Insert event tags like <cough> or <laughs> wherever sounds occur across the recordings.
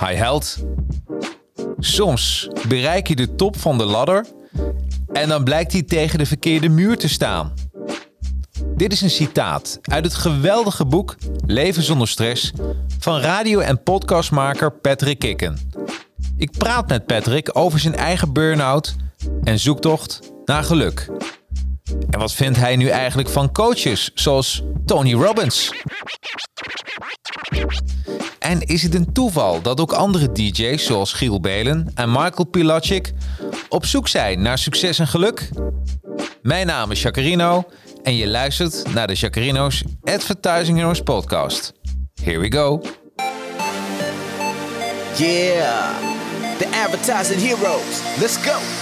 Hi held. Soms bereik je de top van de ladder en dan blijkt hij tegen de verkeerde muur te staan. Dit is een citaat uit het geweldige boek Leven zonder stress van radio- en podcastmaker Patrick Kikken. Ik praat met Patrick over zijn eigen burn-out en zoektocht naar geluk. En wat vindt hij nu eigenlijk van coaches zoals Tony Robbins? En is het een toeval dat ook andere DJ's zoals Giel Belen en Michael Pilacic op zoek zijn naar succes en geluk? Mijn naam is Jacarino en je luistert naar de Jacarino's Advertising Heroes podcast. Here we go. Yeah, the advertising heroes. Let's go.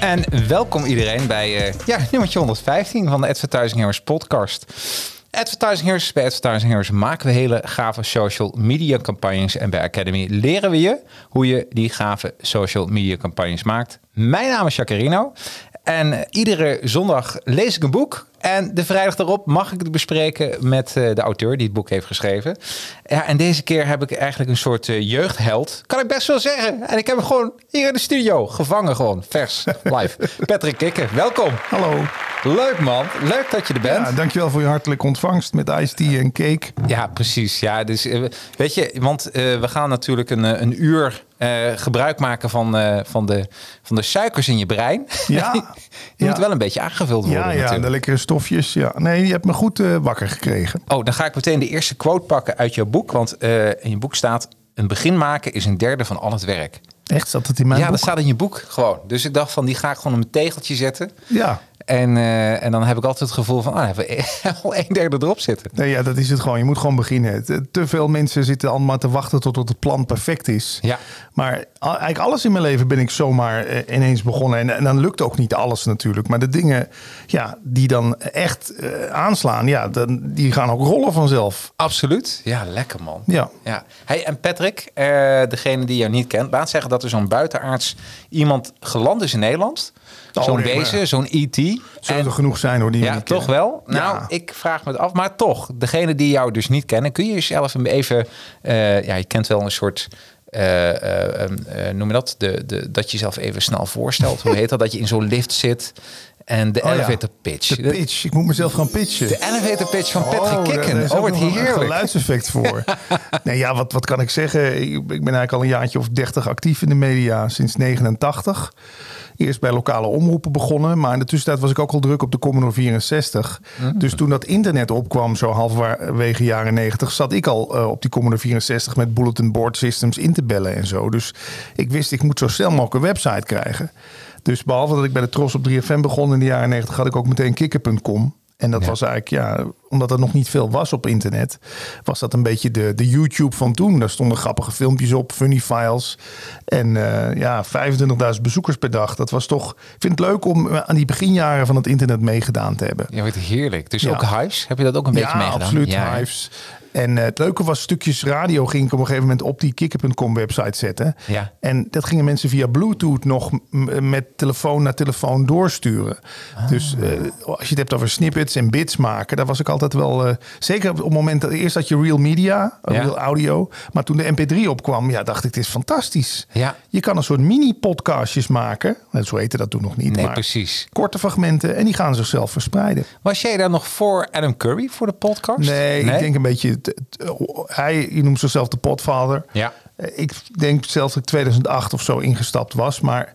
En welkom iedereen bij uh, ja, nummertje 115 van de Advertising Heroes podcast. Advertising Heroes, bij Advertising Heroes maken we hele gave social media campagnes. En bij Academy leren we je hoe je die gave social media campagnes maakt. Mijn naam is Jacarino. En iedere zondag lees ik een boek. En de vrijdag daarop mag ik het bespreken met uh, de auteur die het boek heeft geschreven. Ja, en deze keer heb ik eigenlijk een soort uh, jeugdheld. Kan ik best wel zeggen. En ik heb hem gewoon hier in de studio gevangen, gewoon vers, <laughs> live. Patrick Kikken, welkom. Hallo. Leuk man, leuk dat je er bent. Ja, dankjewel voor je hartelijke ontvangst met iced tea en cake. Ja, precies. Ja, dus uh, weet je, want we gaan natuurlijk een, een uur gebruik maken van, van, de, van de suikers in je brein. Ja. <laughs> die ja. moet wel een beetje aangevuld worden. Ja, ja natuurlijk. de lekkere stofjes. Ja. Nee, je hebt me goed uh, wakker gekregen. Oh, dan ga ik meteen de eerste quote pakken uit jouw boek. Want uh, in je boek staat... Een begin maken is een derde van al het werk. Echt? Zat het in mijn ja, boek? dat staat in je boek gewoon. Dus ik dacht van, die ga ik gewoon op een tegeltje zetten. Ja. En, uh, en dan heb ik altijd het gevoel van, ah, hebben we <laughs> al een derde erop zitten. Nee, ja, dat is het gewoon. Je moet gewoon beginnen. Te veel mensen zitten allemaal te wachten tot het plan perfect is. Ja. Maar eigenlijk alles in mijn leven ben ik zomaar uh, ineens begonnen. En, en, dan lukt ook niet alles natuurlijk. Maar de dingen ja, die dan echt uh, aanslaan, ja, dan, die gaan ook rollen vanzelf. Absoluut. Ja, lekker man. Ja. ja. Hey, en Patrick, degene die jou niet kent, laat zeggen dat er zo'n buitenaards iemand geland is in Nederland. Oh, zo'n nee, wezen, zo'n E.T. Zullen er genoeg zijn hoor, die Ja, toch wel? Nou, Ja. ik vraag me het af. Maar toch, degene die jou dus niet kennen, kun je jezelf even... eh, ja, je kent wel een soort... eh, noem je dat? De, de, dat je jezelf even snel voorstelt. Hoe heet dat? Dat je in zo'n lift zit en de Oh ja, elevator pitch. De pitch. Ik moet mezelf gaan pitchen. De elevator pitch van Patrick Oh, Kikken. daar is Oh, nog een heerlijk. geluidseffect voor. <laughs> nee, ja, wat, wat kan ik zeggen? Ik, ik ben eigenlijk al een jaartje of 30 actief in de media sinds 89. Eerst bij lokale omroepen begonnen, maar in de tussentijd was ik ook al druk op de Commodore 64. Mm. Dus toen dat internet opkwam, zo halverwege jaren 90, zat ik al uh, op die Commodore 64 met bulletin board systems in te bellen en zo. Dus ik wist, ik moet zo snel mogelijk een website krijgen. Dus behalve dat ik bij de Tros op 3FM begon in de jaren 90, had ik ook meteen kikker.com. En dat Ja. was eigenlijk, ja, omdat er nog niet veel was op internet, was dat een beetje de, de YouTube van toen. Daar stonden grappige filmpjes op, funny files. En uh, ja, 25.000 bezoekers per dag. Dat was toch, ik vind het leuk om aan die beginjaren van het internet meegedaan te hebben. Ja, wordt heerlijk. Dus Ja. ook Hives, heb je dat ook een beetje ja, meegedaan? absoluut. Ja, Hives. En uh, het leuke was, stukjes radio ging ik op een gegeven moment op die kikker.com website zetten. Ja. En dat gingen mensen via Bluetooth nog met telefoon naar telefoon doorsturen. Ah. Dus uh, als je het hebt over snippets en bits maken, daar was ik altijd wel... Uh, zeker op het moment dat eerst had je Real Media, Ja. Real Audio. Maar toen de MP3 opkwam, ja, dacht ik, het is fantastisch. Ja. Je kan een soort mini-podcastjes maken. Nou, Zo heette dat toen nog niet. Nee, maar precies. Korte fragmenten en die gaan zichzelf verspreiden. Was jij daar nog voor Adam Curry voor de podcast? Nee, ik denk een beetje. Hij je noemt zichzelf de potvader. Ja. Eh, Ik denk zelfs dat ik 2008 of zo ingestapt was. Maar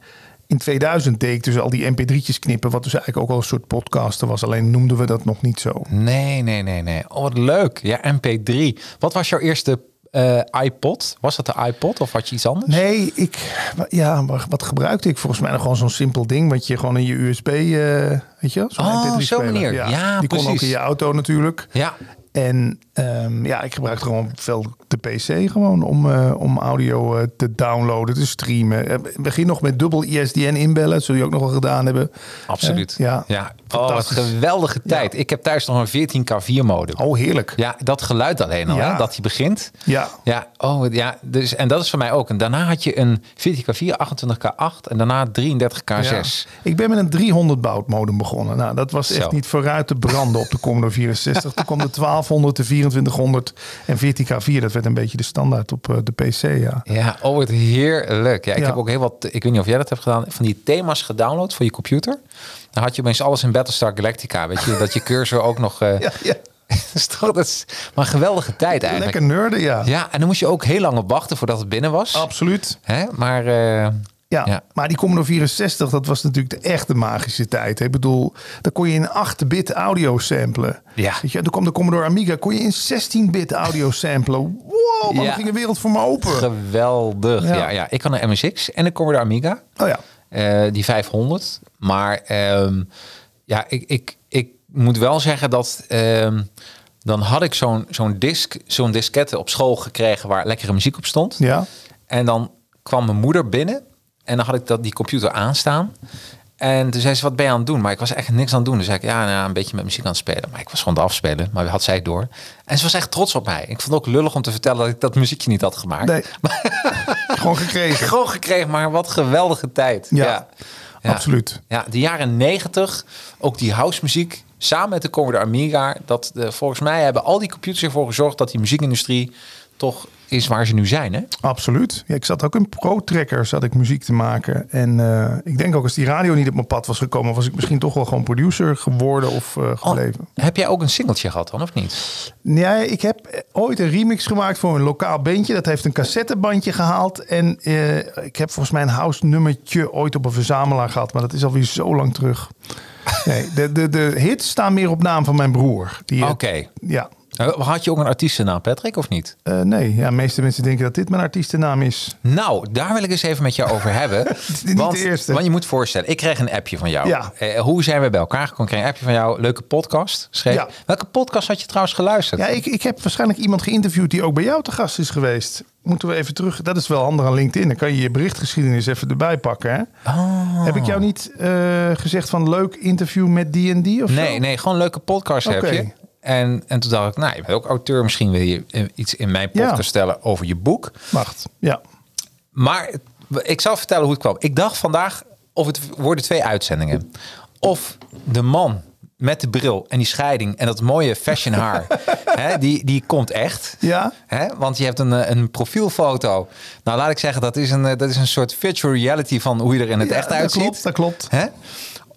in 2000 deed ik dus al die mp3'tjes knippen, wat dus eigenlijk ook al een soort podcasten was. Alleen noemden we dat nog niet zo. Nee, nee, nee, nee. Oh, wat leuk. Ja, MP3. Wat was jouw eerste eh, iPod? Was dat de iPod of had je iets anders? Nee, ik, ja, wat gebruikte ik? Volgens mij nog gewoon zo'n simpel ding, wat je gewoon in je USB, eh, weet je, zo'n Oh, MP3 zo'n speler. manier. Ja, die kon ook precies. in je auto natuurlijk. Ja. En ehm, ja, ik gebruikte gewoon veel de PC gewoon om, eh, om audio eh, te downloaden, te streamen. Eh, Begin nog met dubbel ISDN inbellen, dat zul je ook nog wel gedaan hebben. Absoluut. Eh, ja, ja. Oh, wat Fantastisch. geweldige tijd. Ik heb thuis nog een 14K4 modem. Oh, heerlijk. Ja, dat geluid alleen al, Ja. hè, dat hij begint. Ja. Ja, oh, ja dus, en dat is voor mij ook. En daarna had je een 14K4, 28K8 en daarna 33K6. Ja. Ik ben met een 300 bout modem begonnen. Nou, dat was echt Zo. niet vooruit te branden op de Commodore <laughs> 64. Toen kwam de 1200, de 2400 en 14K4. Dat werd een beetje de standaard op eh, de PC, ja. Ja, oh, wat heerlijk. Ja, ik heb ook heel wat, ik weet niet of jij dat hebt gedaan, van die thema's gedownload voor je computer. Dan had je opeens alles in Battlestar Galactica, weet je, dat je cursor ook nog... eh <laughs> Ja, ja. <laughs> dat is maar een geweldige tijd eigenlijk. Lekker nerden, ja. Ja, en dan moest je ook heel lang op wachten voordat het binnen was. Absoluut. Hè? Maar eh, Ja. Ja. maar die Commodore 64, dat was natuurlijk de echte magische tijd. Ik bedoel, dan kon je in 8-bit audio samplen. Ja. Weet je, toen kwam de Commodore Amiga, kon je in 16-bit audio samplen. Wow, man, Ja. dan ging de wereld voor me open. geweldig. Ja. Ja. Ja, ik had een MSX en een Commodore Amiga. Oh ja. Eh, die 500. Maar ehm, ja, ik, ik, ik moet wel zeggen dat ehm, dan had ik zo'n zo'n disk, zo'n diskette op school gekregen waar lekkere muziek op stond. Ja. En dan kwam mijn moeder binnen en dan had ik dat, die computer aanstaan. En toen zei ze, wat ben je aan het doen? Maar ik was echt niks aan het doen. Dus zei ik, ja, nou, een beetje met muziek aan het spelen. Maar ik was gewoon de afspelen. Maar had zij het door. En ze was echt trots op mij. Ik vond het ook lullig om te vertellen dat ik dat muziekje niet had gemaakt. Nee. <laughs> Gewoon gekregen. Gewoon gekregen, maar wat geweldige tijd. Ja, absoluut. Ja, de jaren negentig, ook die house muziek, samen met de Commodore Amiga. Dat de, volgens mij hebben al die computers ervoor gezorgd dat die muziekindustrie toch is waar ze nu zijn. Hè? Absoluut. Ja, ik zat ook in Pro-Tracker, zat ik muziek te maken. En eh, ik denk ook als die radio niet op mijn pad was gekomen, was ik misschien toch wel gewoon producer geworden of eh, gebleven. Oh, heb jij ook een singeltje gehad dan, of niet? Nee, ik heb ooit een remix gemaakt voor een lokaal bandje. Dat heeft een cassettebandje gehaald. En eh, ik heb volgens mij een house nummertje ooit op een verzamelaar gehad. Maar dat is alweer zo lang terug. Nee, de, de, de hits staan meer op naam van mijn broer. Die, Oké. Ja. Eh, Had je ook een artiestennaam, Patrick, of niet? Eh, nee, ja, de meeste mensen denken dat dit mijn artiestennaam is. Nou, daar wil ik eens even met jou over hebben. <laughs> niet want, de eerste. Want je moet voorstellen, ik kreeg een appje van jou. Ja. Eh, hoe zijn we bij elkaar gekomen? Ik kreeg een appje van jou, leuke podcast. Schreef. Ja. Welke podcast had je trouwens geluisterd? Ja, ik, ik heb waarschijnlijk iemand geïnterviewd die ook bij jou te gast is geweest. Moeten we even terug. Dat is wel handig aan LinkedIn. Dan kan je je berichtgeschiedenis even erbij pakken. Hè? Oh. Heb ik jou niet gezegd van leuk interview met D&D of zo? Nee, nee, gewoon leuke podcast heb je. En, en toen dacht ik, nou, je bent ook auteur. Misschien wil je iets in mijn podcast Ja. stellen over je boek. Wacht, ja. Maar ik zal vertellen hoe het kwam. Ik dacht vandaag, of het worden twee uitzendingen. Of de man met de bril en die scheiding en dat mooie fashion haar, <laughs> hè, die, die komt echt. Ja. Hè? Want je hebt een, eh, een profielfoto. Nou, laat ik zeggen, dat is een, eh, dat is een soort virtual reality van hoe je er in het Ja, echt dat uitziet. klopt, dat klopt. Hè?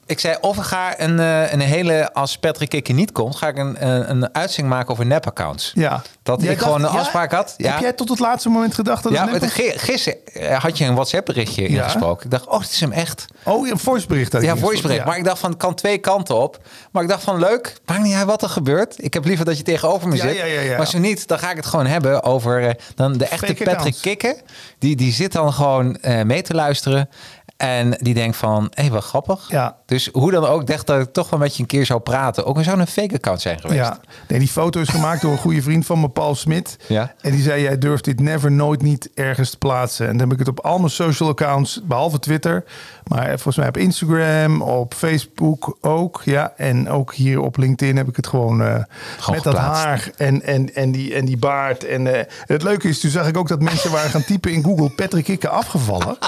Ik zei, of ik ga een, eh, een hele, als Patrick Kikker niet komt, ga ik een, een, een uitzending maken over nep-accounts. Ja. Dat Jij ik gewoon een ja, afspraak had. Ja. Heb jij tot het laatste moment gedacht dat Ja, het gisteren eh, had je een WhatsApp berichtje Ja. ingesproken. Ik dacht, oh, het is hem echt. Oh, een voicebericht. Ja, voicebericht. Ja. Maar ik dacht van, het kan twee kanten op. Maar ik dacht van, leuk, maakt niet uit wat er gebeurt. Ik heb liever dat je tegenover me zit. ja, ja, ja. Maar zo niet, dan ga ik het gewoon hebben over eh, dan de echte Fake Patrick. Kikken. Die, die zit dan gewoon eh, mee te luisteren. En die denkt van, hé, wat grappig. Ja. Dus hoe dan ook, dacht dat ik toch wel met je een keer zou praten. Ook al zou een fake account zijn geweest. Ja, nee, die foto is gemaakt door een goede vriend van me, Paul Smit. Ja. En die zei, jij durft dit never, nooit niet ergens te plaatsen. En dan heb ik het op al mijn social accounts, behalve Twitter. Maar volgens mij op Instagram, op Facebook ook. Ja, en ook hier op LinkedIn heb ik het gewoon, eh, met dat haar en, en, en, die, en die baard. En eh, het leuke is, toen zag ik ook dat mensen waren gaan typen in Google Patrick Kikke afgevallen. <laughs>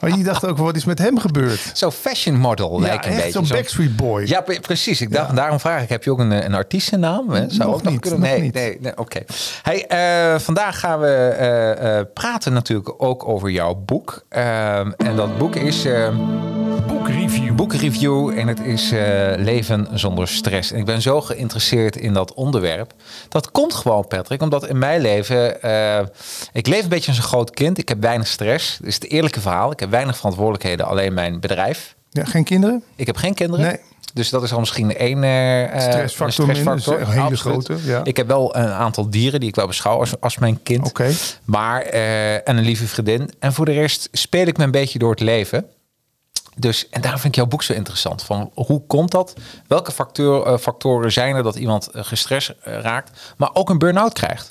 Maar die ook, wat is met hem gebeurd? Zo fashion model Ja, lijkt een beetje. zo'n Zo- Backstreet Boy. Ja, pre- precies. Ik dacht, daarom vraag ik, heb je ook een, een artiestennaam? Hè? Zou Nog ook nog niet, kunnen? nog Nee, niet. nee, nee oké. Hey, eh, vandaag gaan we eh, eh, praten natuurlijk ook over jouw boek. Ehm, en dat boek is... Boekreview. en het is eh, leven zonder stress. En ik ben zo geïnteresseerd in dat onderwerp. Dat komt gewoon, Patrick, omdat in mijn leven... eh, ik leef een beetje als een groot kind. Ik heb weinig stress. Dat is het eerlijke verhaal. Ik heb weinig verantwoordelijkheden, alleen mijn bedrijf. Ja, geen kinderen? Ik heb geen kinderen. Nee. Dus dat is al misschien één eh, eh, Stressfactor een is een hele Absoluut. grote, ja. Ik heb wel een aantal dieren die ik wel beschouw als, als mijn kind. Oké. Maar, en een lieve vriendin. En voor de rest speel ik me een beetje door het leven. Dus, en daarom vind ik jouw boek zo interessant. Van hoe komt dat? Welke factor, eh, factoren zijn er dat iemand eh, gestrest eh, raakt, maar ook een burn-out krijgt?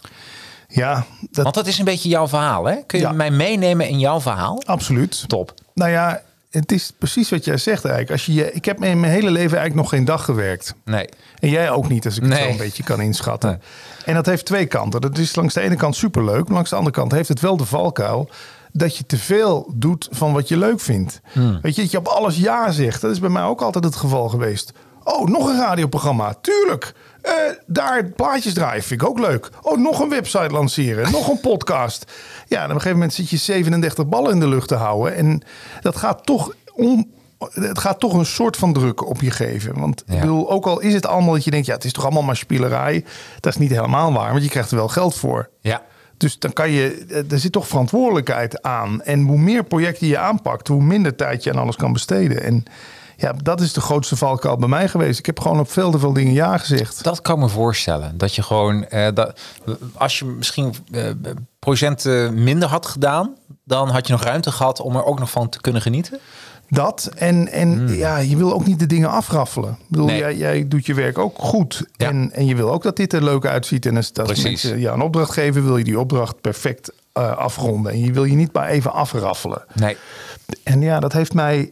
Ja, dat, Want dat is een beetje jouw verhaal, hè? Kun je Ja. mij meenemen in jouw verhaal? absoluut. Top. Nou ja, het is precies wat jij zegt eigenlijk. Als je, ik heb in mijn hele leven eigenlijk nog geen dag gewerkt. Nee. En jij ook niet, als ik het zo een beetje kan inschatten. Nee. En dat heeft twee kanten. Dat is langs de ene kant superleuk. Maar langs de andere kant heeft het wel de valkuil... dat je te veel doet van wat je leuk vindt. Hmm. Weet je, dat je op alles ja zegt. Dat is bij mij ook altijd het geval geweest. Oh, nog een radioprogramma. Tuurlijk. Eh, daar plaatjes draaien vind ik ook leuk. Oh, nog een website lanceren. nog een podcast. Ja, en op een gegeven moment zit je 37 ballen in de lucht te houden. En dat gaat toch om... Het gaat toch een soort van druk op je geven. Want Ja. ik bedoel, ook al is het allemaal dat je denkt... ja, het is toch allemaal maar spielerij. Dat is niet helemaal waar, want je krijgt er wel geld voor. Ja. Dus dan kan je, eh, er zit toch verantwoordelijkheid aan. En hoe meer projecten je aanpakt, hoe minder tijd je aan alles kan besteden. En ja, dat is de grootste valkuil bij mij geweest. Ik heb gewoon op veel te veel dingen ja gezegd. Dat kan me voorstellen. Dat je gewoon, eh, dat, als je misschien eh, procenten minder had gedaan, dan had je nog ruimte gehad om er ook nog van te kunnen genieten. Dat en, en ja, je wil ook niet de dingen afraffelen. Ik bedoel, Hmm. Nee. jij, jij doet je werk ook goed. Ja. En, en je wil ook dat dit er leuk uitziet. En als, als mensen ja, een opdracht geven, wil je die opdracht perfect eh, afronden. En je wil je niet maar even afraffelen. Nee. En ja, dat heeft mij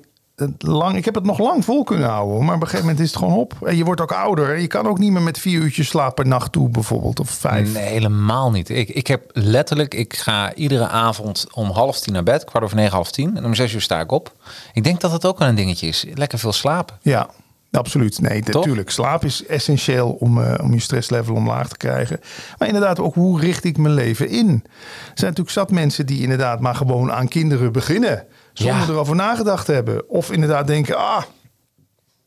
lang. Ik heb het nog lang vol kunnen houden. Maar op een gegeven moment is het gewoon op. En je wordt ook ouder. Je kan ook niet meer met vier uurtjes slaap per nacht toe, bijvoorbeeld. Of vijf. Nee, helemaal niet. Ik, ik heb letterlijk, ik ga iedere avond om half tien naar bed, kwart over negen, half tien. En om zes uur sta ik op. Ik denk dat dat ook wel een dingetje is. Lekker veel slapen. Ja, absoluut. Nee, natuurlijk. Slaap is essentieel om, eh, om je stresslevel omlaag te krijgen. Maar inderdaad ook, hoe richt ik mijn leven in? Er zijn natuurlijk zat mensen die inderdaad maar gewoon aan kinderen beginnen. Zonder Ja. erover nagedacht te hebben. Of inderdaad denken, ah,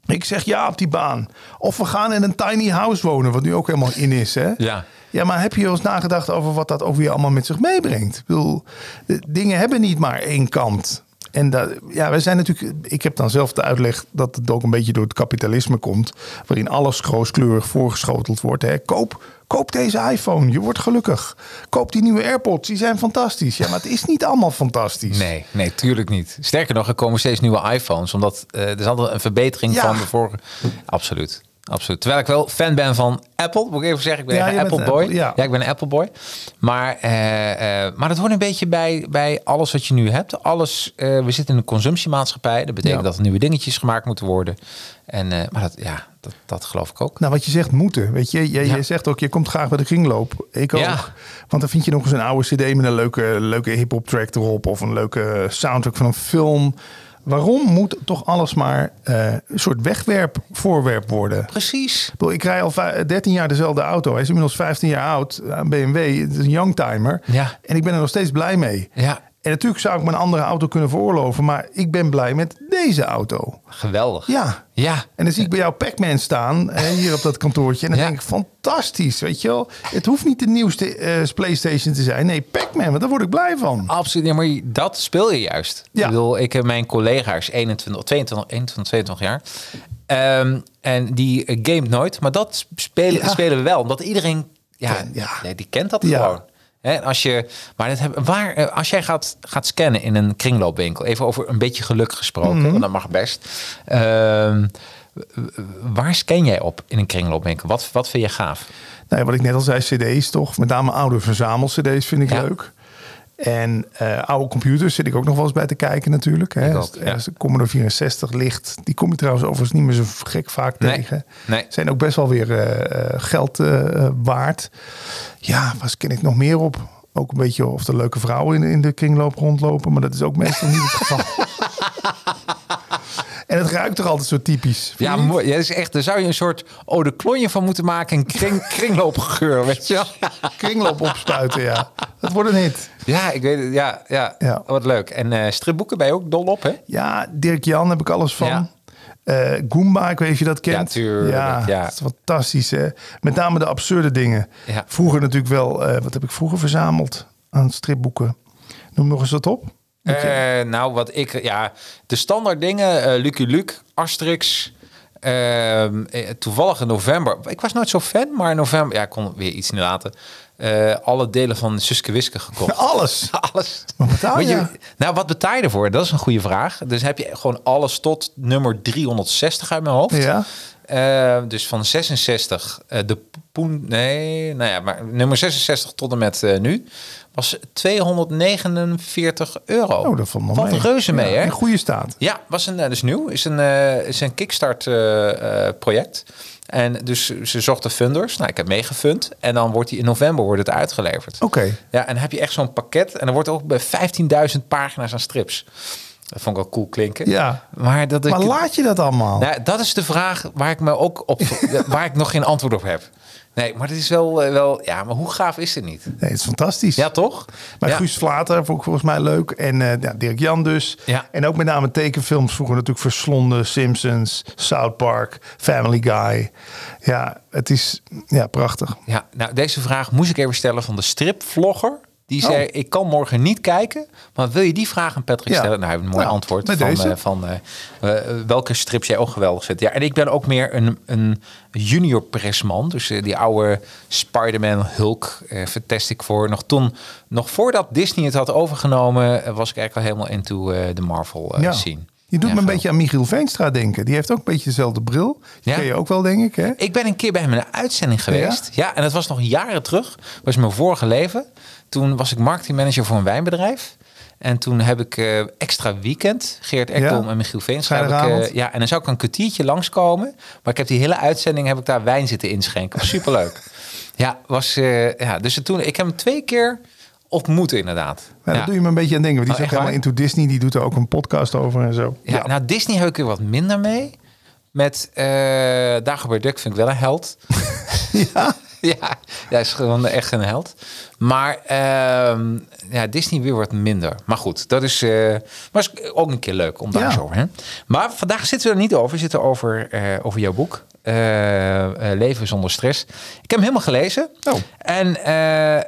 ik zeg ja op die baan. Of we gaan in een tiny house wonen, wat nu ook helemaal in is. Hè? Ja. Ja, maar heb je eens nagedacht over wat dat ook weer allemaal met zich meebrengt? Ik bedoel, dingen hebben niet maar één kant. En dat, ja, wij zijn natuurlijk. Ik heb dan zelf de uitleg dat het ook een beetje door het kapitalisme komt, waarin alles rooskleurig voorgeschoteld wordt. Hè. Koop, koop deze iPhone, je wordt gelukkig. Koop die nieuwe AirPods, die zijn fantastisch. Ja, maar het is niet allemaal fantastisch. Nee, nee, tuurlijk niet. Sterker nog, er komen steeds nieuwe iPhones. Omdat eh, er is altijd een verbetering Ja. van de vorige. Absoluut. Absoluut. Terwijl ik wel fan ben van Apple, moet ik even zeggen. Ik ben Ja, een je Apple boy. Apple, ja. ja. ik ben een Apple boy. Maar, eh, eh, maar dat hoort een beetje bij, bij alles wat je nu hebt. Alles, eh, we zitten in een consumptiemaatschappij. Dat betekent Ja. dat er nieuwe dingetjes gemaakt moeten worden. En, maar dat, ja, dat, dat geloof ik ook. Nou, wat je zegt moeten. Weet je, jij zegt ook, je komt graag bij de kringloop. Ik ook. Want dan vind je nog eens een oude cd met een leuke, leuke hip-hop track erop. Of een leuke soundtrack van een film. Waarom moet toch alles maar eh, een soort wegwerpvoorwerp worden? Precies. Ik, bedoel, ik rij al vij- 13 jaar dezelfde auto. Hij is inmiddels 15 jaar oud. Een BMW. Het is een youngtimer. Ja. En ik ben er nog steeds blij mee. Ja, En natuurlijk zou ik een andere auto kunnen veroorloven. Maar ik ben blij met deze auto. geweldig. Ja. Ja. En dan zie ik bij jou Pac-Man staan, hier op dat kantoortje. En dan Ja. denk ik, fantastisch, weet je wel. Het hoeft niet de nieuwste eh, PlayStation te zijn. Nee, Pac-Man, want daar word ik blij van. Absoluut, ja, maar dat speel je juist. Ja. Ik bedoel, ik heb mijn collega's 21, 22, 21, 22 jaar. Ehm, en die eh, gamet nooit, maar dat spelen, Ja. spelen we wel. Omdat iedereen, ja, ja. nee, die kent dat gewoon. Hè, als, je, maar dat heb, waar, eh, als jij gaat, gaat scannen in een kringloopwinkel, even over een beetje geluk gesproken, want dat mag best. Ehm, waar scan jij op in een kringloopwinkel? Wat, wat vind je gaaf? Nou, ja, wat ik net al zei, cd's toch. Met name oude verzamel-cd's vind ik Ja. leuk. En eh, oude computers zit ik ook nog wel eens bij te kijken natuurlijk. Hè. Als- ja. de Commodore 64 ligt, die kom je trouwens overigens niet meer zo gek vaak Nee, tegen. nee. Zijn ook best wel weer eh, geld waard. Ja, waar ken ik nog meer op? Ook een beetje of er leuke vrouwen in, in de kringloop rondlopen. Maar dat is ook meestal niet het geval. <laughs> en het ruikt er altijd zo typisch. Ja, mooi. Ja, is echt, daar zou je een soort eau de klonje van moeten maken. Een kring, <laughs> kringloopgeur, weet je wel. Kringloop opspuiten, ja. Dat wordt een hit. Ja, ik weet het. Ja, ja. Ja. wat leuk. En eh, stripboeken ben je ook dol op, hè? Ja, Dirk Jan heb ik alles van. Ja. Eh, Goomba, ik weet of je dat kent. Ja, tuurlijk, ja. dat is fantastisch. Hè? Met name de absurde dingen. Ja. Vroeger natuurlijk wel, eh, wat heb ik vroeger verzameld aan stripboeken? Noem nog eens wat op. Eh, nou, wat ik... Ja, de standaard dingen. eh Lucky Luke, Asterix... ehm, eh, toevallig in november. Ik was nooit zo fan, maar in november... Ja, ik kon weer iets niet laten. Eh, alle delen van Suske Wiske gekocht. <laughs> Alles. <laughs> Alles. Wat betaal je? Nou, wat betaal je ervoor? Dat is een goede vraag. Dus heb je gewoon alles tot nummer 360 uit mijn hoofd. Ja. Dus van 66, eh, de poen... Nee, nou ja, maar nummer 66 tot en met nu was 249 euro. Oh, dat valt nog Valt mee. reuze mee, Ja, hè? In goede staat. Ja, was een, eh, dus nieuw. Is een, eh, is een kickstart eh, project. En dus ze zochten funders. Nou, ik heb meegefund. En dan wordt die in november wordt het uitgeleverd. Oké. Ja, en dan heb je echt zo'n pakket. En dan wordt ook bij 15.000 pagina's aan strips. Dat vond ik wel cool klinken. Ja. Maar dat Maar laat je dat allemaal? nou, dat is de vraag waar ik me ook op, <laughs> waar ik nog geen antwoord op heb. Nee, maar het is wel, eh, wel, ja, maar hoe gaaf is het niet? Nee, het is fantastisch. Ja, toch? Maar ja. Guus Vlater vond ik volgens mij leuk. En eh, ja, Dirk Jan dus. Ja. En ook met name tekenfilms vroeger natuurlijk verslonden. Simpsons, South Park, Family Guy. Ja, het is ja, prachtig. Ja, nou, deze vraag moest ik even stellen van de stripvlogger. Die Oh. zei, ik kan morgen niet kijken. Maar wil je die vraag aan Patrick Ja. stellen? Nou, hij heeft een mooi Nou, antwoord van, eh, van eh, eh, welke strips jij ook geweldig vindt. Ja, en ik ben ook meer een, een junior pressman. Dus die oude Spider-Man, Hulk, Fantastic Four. Nog toen, nog voordat Disney het had overgenomen, was ik eigenlijk al helemaal into de Marvel Ja. scene. Je doet Ja, me een beetje aan Michiel Veenstra denken. Die heeft ook een beetje dezelfde bril. Die Ja. ken je ook wel, denk ik. Hè? Ik ben een keer bij hem in een uitzending geweest. Ja, en dat was nog jaren terug. was mijn vorige leven. Toen was ik marketingmanager voor een wijnbedrijf. En toen heb ik eh, extra weekend, Geert Ekdom Ja. en Michiel Veenstra. Vrijdagavond. ja, en dan zou ik een kwartiertje langskomen. Maar ik heb die hele uitzending heb ik daar wijn zitten inschenken. Was superleuk. <laughs> ja, was, eh, ja, dus toen, ik heb hem twee keer ontmoet inderdaad. Ja. Dat doe je me een beetje aan denken. Want die Oh, is ook echt helemaal into Disney. Die doet er ook een podcast over en zo. Ja, nou Disney heb ik er wat minder mee. Met eh Dagobert Duck vind ik wel een held. <laughs> Ja? <laughs> ja, hij is gewoon echt een held. Maar ehm, ja, Disney weer wat minder. Maar goed, dat is, eh, maar is ook een keer leuk om daar Ja. eens over. Hè? Maar vandaag zitten we er niet over. We zitten over, eh, over jouw boek. eh, Leven zonder stress. Ik heb hem helemaal gelezen. Oh. En,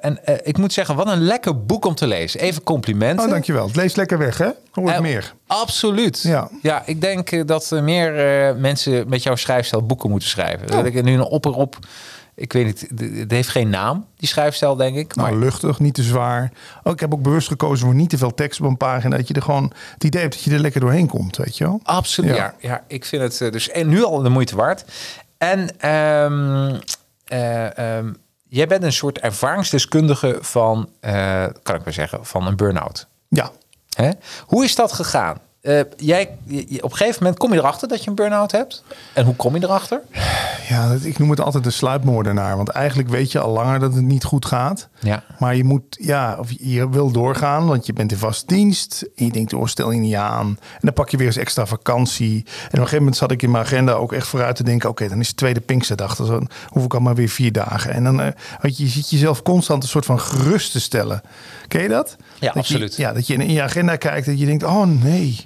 en ik moet zeggen, wat een lekker boek om te lezen. Even complimenten. Oh, dankjewel. Het leest lekker weg, hè? Hoor ik Eh, meer. Absoluut. Ja. ja, ik denk dat er meer mensen met jouw schrijfstijl boeken moeten schrijven. Oh. Dat ik er nu een op en op. Ik weet niet, het- heeft geen naam, die schrijfstijl, denk ik. Maar Nou, luchtig, niet te zwaar. Ook, ik heb ook bewust gekozen voor niet te veel tekst op een pagina. Dat je er gewoon het idee hebt dat je er lekker doorheen komt, weet je wel? absoluut. Ja. Ja. Ja, ik vind het eh, dus en nu al de moeite waard. En ehm, eh, ehm, jij bent een soort ervaringsdeskundige van, eh, kan ik maar zeggen, van een burn-out. Ja. Hè? Hoe is dat gegaan? Eh, jij, je- op een gegeven moment kom je erachter dat je een burn-out hebt. En hoe kom je erachter? Ja, dat, ik noem het altijd een sluipmoordenaar. Want eigenlijk weet je al langer dat het niet goed gaat. Ja. Maar je moet, ja, of je- wil doorgaan, want je bent in vast dienst. En je denkt, oh, stel je niet aan. En dan pak je weer eens extra vakantie. En op een gegeven moment zat ik in mijn agenda ook echt vooruit te denken... oké, dan is het tweede Pinksterdag. Dus dan hoef ik al maar weer vier dagen. En dan eh, weet je, je ziet jezelf constant een soort van gerust te stellen. Ken je dat? Ja, dat absoluut. Je, ja, dat je in je agenda kijkt en je denkt, oh nee...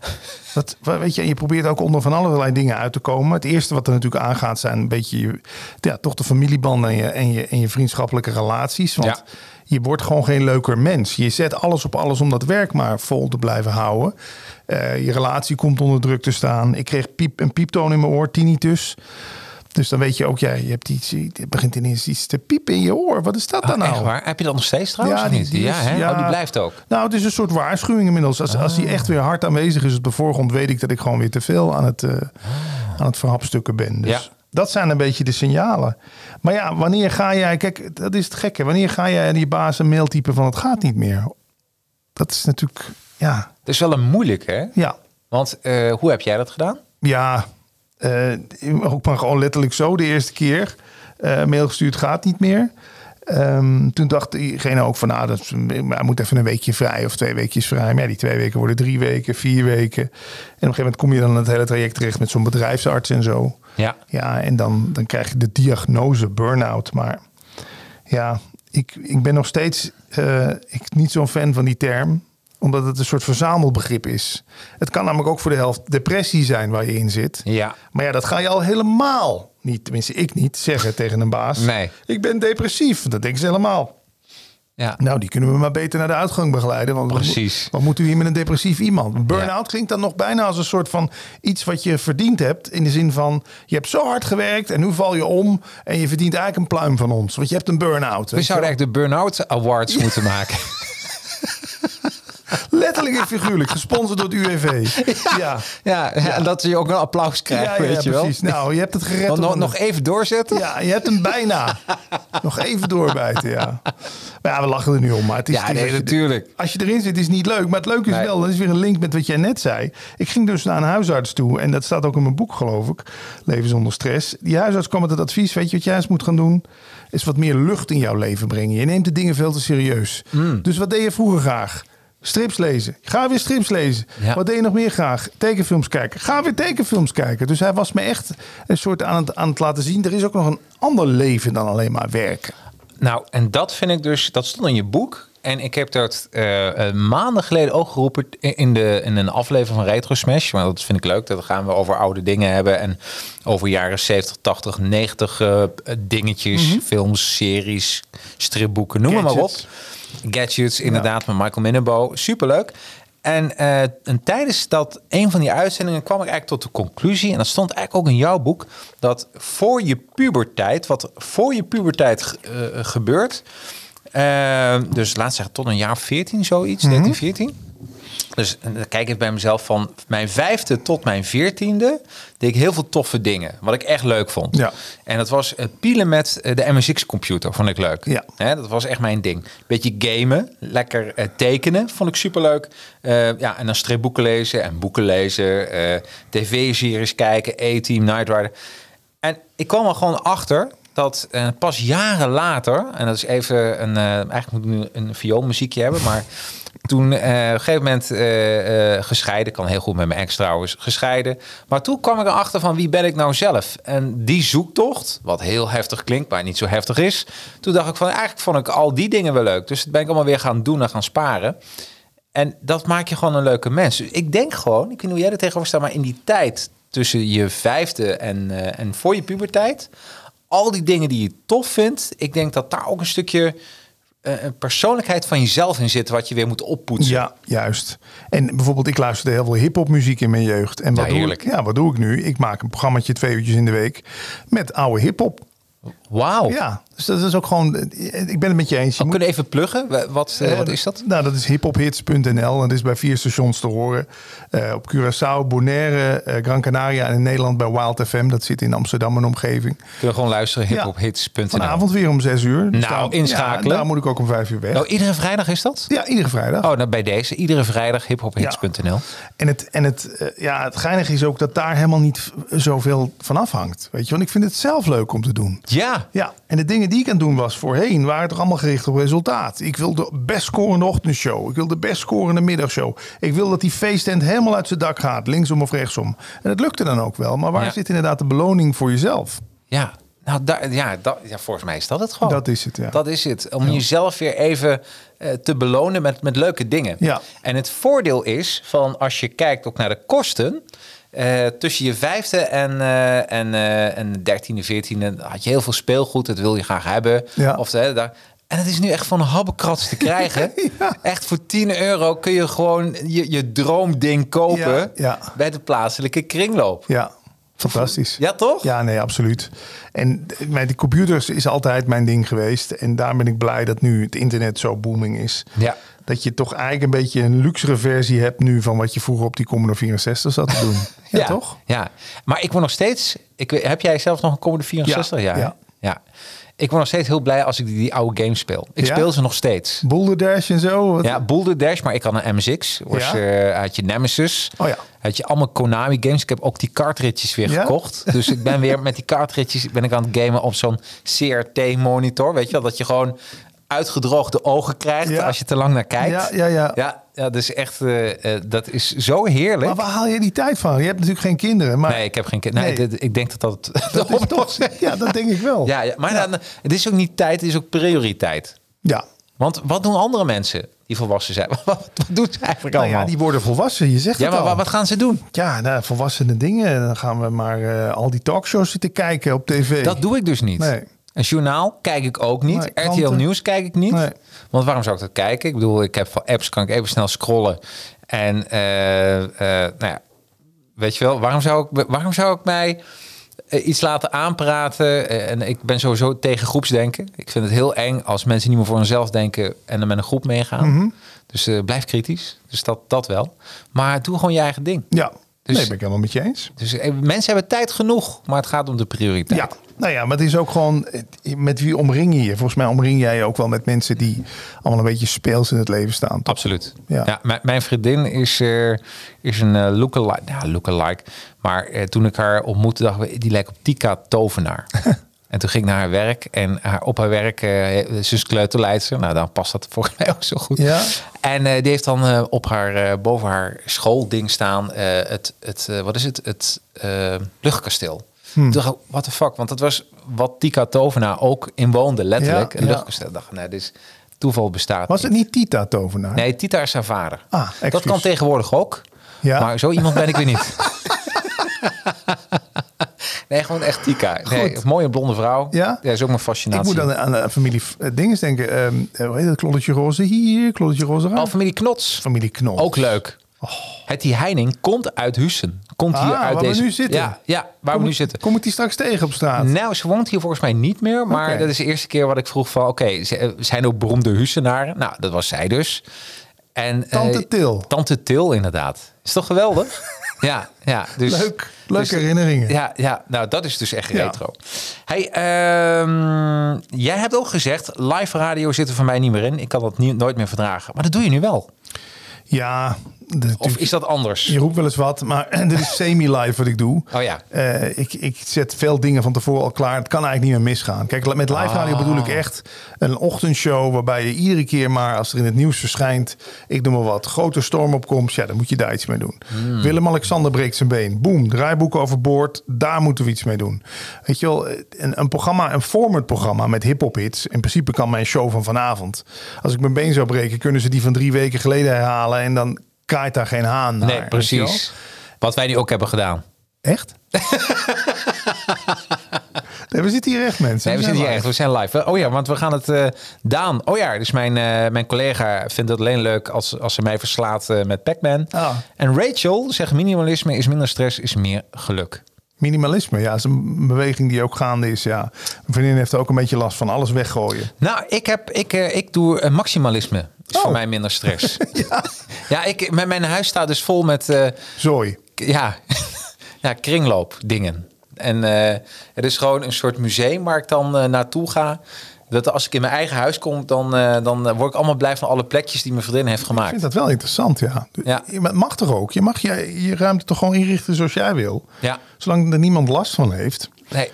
Wat- weet je, en je probeert ook onder van allerlei dingen uit te komen. Het eerste wat er natuurlijk aangaat zijn een beetje je, ja, toch de familiebanden en je, en je, en je vriendschappelijke relaties. Want Ja. je wordt gewoon geen leuker mens. Je zet alles op alles om dat werk maar vol te blijven houden. Eh, je relatie komt onder druk te staan. Ik kreeg piep, een pieptoon in mijn oor, tinnitus. Dus dan weet je ook, ja, je hebt iets, het begint ineens iets te piepen in je oor. Wat is dat dan Oh, nou? echt waar? Heb je dat nog steeds trouwens? Ja, die- niet? die ja, is- hè? ja. Oh, die blijft ook. Nou, het is een soort waarschuwing inmiddels. Als, als die echt weer hard aanwezig is op de voorgrond, weet ik dat ik gewoon weer te veel aan het, eh, aan het verhapstukken ben. Dus Ja. dat zijn een beetje de signalen. Maar ja, wanneer ga jij, kijk, dat is het gekke. Wanneer ga jij aan die baas een mail typen van het gaat niet meer? Dat is natuurlijk, ja, Dat is wel een moeilijk, hè? ja, Want eh, hoe heb jij dat gedaan? ja. Eh, ook maar gewoon letterlijk zo de eerste keer. eh, mail gestuurd gaat niet meer. Ehm, toen dacht diegene ook van, nou, dat maar hij moet even een weekje vrij of twee weekjes vrij. Maar ja, die twee weken worden drie weken, vier weken. En op een gegeven moment kom je dan het hele traject terecht met zo'n bedrijfsarts en zo. Ja. Ja, en dan, dan krijg je de diagnose burn-out. Maar ja, ik, ik ben nog steeds eh, ik, niet zo'n fan van die term omdat het een soort verzamelbegrip is. Het kan namelijk ook voor de helft depressie zijn waar je in zit. Ja. Maar ja, dat ga je al helemaal niet, tenminste ik niet, zeggen tegen een baas. Nee. Ik ben depressief. Dat denken ze helemaal. Ja. Nou, die kunnen we maar beter naar de uitgang begeleiden. Want wat Precies. Wat, moet u hier met een depressief iemand? Burn-out Ja. klinkt dan nog bijna als een soort van iets wat je verdiend hebt. In de zin van, je hebt zo hard gewerkt en nu val je om. En je verdient eigenlijk een pluim van ons. Want je hebt een burn-out. We zouden eigenlijk de Burnout Awards <laughs> moeten maken. <laughs> Letterlijk en figuurlijk, gesponsord door het UWV. <laughs> Ja, Ja, en dat je ook een applaus krijgt, ja, weet je wel. precies. Nou, je hebt het gered. Nog, nog, even doorzetten? Ja, je hebt hem bijna. <laughs> Nog even doorbijten, ja. Maar ja, we lachen er nu om. Maar het is, Ja, nee, als je- natuurlijk. Als je erin zit, is het niet leuk. Maar het leuke is Nee. wel, dat is weer een link met wat jij net zei. Ik ging dus naar een huisarts toe. En dat staat ook in mijn boek, geloof ik. Leven zonder stress. Die huisarts kwam met het advies. Weet je wat jij eens moet gaan doen? Is wat meer lucht in jouw leven brengen. Je neemt de dingen veel te serieus. Hmm. Dus wat deed je vroeger graag? Strips lezen. Ga weer strips lezen. Ja. Wat deed je nog meer graag? Tekenfilms kijken. Ga weer tekenfilms kijken. Dus hij was me echt een soort aan het, aan het laten zien. Er is ook nog een ander leven dan alleen maar werken. Nou, en dat vind ik dus, dat stond in je boek. En ik heb dat eh, eh, maanden geleden ook geroepen in, de, in een aflevering van Retro Smash. Maar dat vind ik leuk. Dat gaan we over oude dingen hebben. En over jaren 70, 80, 90 eh, dingetjes. Films, series, stripboeken, noem maar, maar op. Gadgets. Inderdaad, met Michael Minnebo. Superleuk. En, eh, en tijdens dat een van die uitzendingen kwam ik eigenlijk tot de conclusie, en dat stond eigenlijk ook in jouw boek, dat voor je puberteit, wat voor je puberteit ge- eh, gebeurt, eh, dus laat zeggen tot een jaar of 14 zoiets, 13, 14. Dus dan kijk ik bij mezelf van mijn vijfde tot mijn veertiende deed ik heel veel toffe dingen, wat ik echt leuk vond. Ja. En dat was eh, pielen met eh, de MSX-computer, vond ik leuk. Ja. Hè, dat was echt mijn ding. Beetje gamen, lekker eh, tekenen, vond ik superleuk. Eh ja, en dan stripboeken lezen en boeken lezen, tv-series kijken, A-Team, Night Rider. En ik kwam er gewoon achter dat pas jaren later, en dat is even een, eigenlijk moet ik nu een vioolmuziekje hebben, maar toen eh, op een gegeven moment eh, eh, gescheiden, kan heel goed met mijn ex trouwens, gescheiden. Maar toen kwam ik erachter van wie ben ik nou zelf? En die zoektocht, wat heel heftig klinkt, maar niet zo heftig is. Toen dacht ik van eigenlijk vond ik al die dingen wel leuk. Dus dat ben ik allemaal weer gaan doen en gaan sparen. En dat maakt je gewoon een leuke mens. Dus ik denk gewoon, ik weet niet hoe jij er tegenover staat, maar in die tijd tussen je vijfde en, en voor je puberteit, al die dingen die je tof vindt, ik denk dat daar ook een stukje een persoonlijkheid van jezelf in zit, wat je weer moet oppoetsen. Ja, juist. En bijvoorbeeld, ik luisterde heel veel hip-hop muziek in mijn jeugd. En wat, Ja, doe ik, ja, wat doe ik nu? Ik maak een programmaatje twee uurtjes in de week met oude hip-hop. Wauw. Ja, dus dat is ook gewoon. Ik ben het met je eens. Je moet- kunnen even pluggen. Wat, eh, wat is dat? Nou, dat is hiphophits.nl. Dat is bij vier stations te horen. Eh, op Curaçao, Bonaire, eh, Gran Canaria en in Nederland bij Wild FM. Dat zit in Amsterdam en omgeving. Kunnen we gewoon luisteren, Ja. hiphophits.nl. Vanavond weer om zes uur. Dus Nou, daar- inschakelen. Ja, daar moet ik ook om vijf uur weg. Oh, iedere vrijdag is dat? Ja, iedere vrijdag. Oh, nou bij deze. Iedere vrijdag hiphophits.nl. En, het, en het, eh, ja, het geinige is ook dat daar helemaal niet zoveel van afhangt. Weet je, want ik vind het zelf leuk om te doen. Ja. Ja, en de dingen die ik aan het doen was voorheen, waren toch allemaal gericht op resultaat. Ik wil de best scorende ochtendshow. Ik wil de best scorende middagshow. Ik wil dat die feesttent helemaal uit zijn dak gaat, linksom of rechtsom. En dat lukte dan ook wel. Maar waar Ja. zit inderdaad de beloning voor jezelf? Ja, nou, daar, ja, dat, ja, volgens mij is dat het gewoon. Dat is het, ja. Dat is het. Om jezelf weer even eh, te belonen met, met leuke dingen. Ja. En het voordeel is van als je kijkt ook naar de kosten. Eh, tussen je vijfde en, eh en, eh en dertiende, veertiende had je heel veel speelgoed. Dat wil je graag hebben. Ja. Of, eh, daar, en het is nu echt van een habbekrats te krijgen. <laughs> Ja. Echt voor 10 euro kun je gewoon je, je droomding kopen Ja, bij de plaatselijke kringloop. Ja, fantastisch. Ja, toch? Ja, nee, absoluut. En met die computers is altijd mijn ding geweest. En daar ben ik blij dat nu het internet zo booming is. Ja. Dat je toch eigenlijk een beetje een luxere versie hebt nu van wat je vroeger op die Commodore 64 zat te doen. <laughs> Ja, toch? Ja, maar ik word nog steeds... Ik, heb jij zelf nog een Commodore 64? Ja, Ja. Ik word nog steeds heel blij als ik die, die oude games speel. Ik Ja? speel ze nog steeds. Boulder Dash en zo. Wat- Ja, Boulder Dash, maar ik had een MSX. Was, Ja? eh, had je Nemesis. Oh ja. Had je allemaal Konami games. Ik heb ook die cartridges weer gekocht. Dus ik ben weer <laughs> met die cartridges ben ik aan het gamen op zo'n CRT monitor. Weet je wel, dat je gewoon uitgedroogde ogen krijgt Ja. als je te lang naar kijkt. Ja, ja, ja. Ja, ja dat is echt, eh, eh, dat is zo heerlijk. Maar waar haal je die tijd van? Je hebt natuurlijk geen kinderen. Maar Nee, ik heb geen kind. Nee, ik denk dat dat, dat <laughs> is toch, ja, dat denk ik wel. Ja, ja, maar Dan, het is ook niet tijd, het is ook prioriteit. Ja. Want wat doen andere mensen die volwassen zijn? <laughs> Wat, wat doen ze eigenlijk Nou allemaal? ja, die worden volwassen. Je zegt Ja, het maar al. wat, wat gaan ze doen? Ja, nou, volwassene dingen. Dan gaan we maar eh, al die talkshows zitten kijken op tv. Dat doe ik dus niet. Nee. Een journaal kijk ik ook niet. Nee, RTL. Nieuws kijk ik niet. Nee. Want waarom zou ik dat kijken? Ik bedoel, ik heb van apps, kan ik even snel scrollen. En eh, eh, nou ja, weet je wel, waarom zou ik, waarom zou ik mij eh, iets laten aanpraten? En ik ben sowieso tegen groepsdenken. Ik vind het heel eng als mensen niet meer voor hunzelf denken en dan met een groep meegaan. Mhm. Dus blijf kritisch. Dus dat, dat wel. Maar doe gewoon je eigen ding. Ja, Dus- nee, ben ik helemaal met je eens. Dus eh, mensen hebben tijd genoeg, maar het gaat om de prioriteit. Ja, nou ja, maar het is ook gewoon eh, met wie omring je je? Volgens mij omring jij je ook wel met mensen die allemaal een beetje speels in het leven staan. toch? Absoluut. Ja. Ja. mijn, vriendin is, eh, is een lookalike. Ja, lookalike. Maar toen ik haar ontmoette, dacht ik, die lijkt op Tika Tovenaar. <laughs> en toen ging ik naar haar werk. En haar, op haar werk, eh, ze is kleuterleidster. Nou, dan past dat volgens <laughs> mij ook zo goed. Ja. En eh, die heeft dan eh, op haar, eh, boven haar schoolding staan eh, het, het eh, wat is het? Het eh, luchtkasteel. Toen dacht ik, what the fuck? Want dat was wat Tika Tovenaar ook in woonde, letterlijk. Ja, een ja. luchtkasteel. Ik dacht, nee, is toeval bestaat Was het niet Tita Tovenaar? Nee, Tita is haar vader. Ah, dat kan tegenwoordig ook. Ja. Maar zo iemand ben ik weer niet. <laughs> <laughs> nee, gewoon echt Tika. Nee, Goed. mooie blonde vrouw. Ja? Ja, is ook mijn Ik fascinatie. moet dan aan de familie eh, Dinges denken. Eh, hoe heet het? Klolletje roze hier, klolletje roze daar. Al familie Knots. familie Knol. Ook leuk. Het die Heining komt uit Hussen. Komt hier Ah, uit waar we deze. nu zitten. Ja, ja waar we nu zitten. Kom ik die straks tegen op straat? Nou, ze woont hier volgens mij niet meer. Maar dat is de eerste keer wat ik vroeg van... Oké, eh, zijn ook beroemde Hussenaren? Nou, dat was zij dus. En, eh, Tante Til. Tante Til, inderdaad. Is toch geweldig? <laughs> ja, ja. Dus, Leuk. Leuke dus- herinneringen. Ja, ja, nou dat is dus echt Ja. retro. Hey, ehm, jij hebt ook gezegd, live radio zit er voor mij niet meer in. Ik kan dat niet, nooit meer verdragen. Maar dat doe je nu wel. Ja, de- Of is dat anders? je roept wel eens wat, maar dit <clears throat> is semi-live wat ik doe. Oh ja. Eh, ik, ik zet veel dingen van tevoren al klaar. Het kan eigenlijk niet meer misgaan. Kijk, met live radio bedoel ik echt een ochtendshow waarbij je iedere keer maar als er in het nieuws verschijnt, ik noem maar wat, grote stormopkomst, ja, dan moet je daar iets mee doen. Willem-Alexander breekt zijn been. Boom, draaiboek overboord, daar moeten we iets mee doen. Weet je wel, een, een programma, een formatprogramma met hip-hop hits. In principe kan mijn show van vanavond. Als ik mijn been zou breken, kunnen ze die van drie weken geleden herhalen en dan kraait daar geen haan naar. nee, precies. Wat wij nu ook hebben gedaan. Echt? <laughs> nee, we zitten hier echt, mensen. Nee, we zitten hier live. echt. We zijn live. Oh ja, want we gaan het... eh, Daan. Oh ja, dus mijn, eh, mijn collega vindt het alleen leuk als, als ze mij verslaat eh, met Pac-Man. Ah. En Rachel zegt minimalisme is minder stress, is meer geluk. Minimalisme, ja, is een beweging die ook gaande is. Ja. Mijn vriendin heeft ook een beetje last van alles weggooien. Nou, ik, heb, ik, ik doe maximalisme. Is Oh. voor mij minder stress. <laughs> ja, ja ik, mijn, mijn huis staat dus vol met eh, Zooi. ja, <laughs> ja, kringloopdingen. En eh, het is gewoon een soort museum waar ik dan eh, naartoe ga. Dat als ik in mijn eigen huis kom, dan, dan word ik allemaal blij van alle plekjes die mijn vriendin heeft Ik gemaakt. vind dat wel interessant, ja. Ja. Je mag toch ook? Je mag je, je ruimte toch gewoon inrichten zoals jij wil? Ja. Zolang er niemand last van heeft. Nee.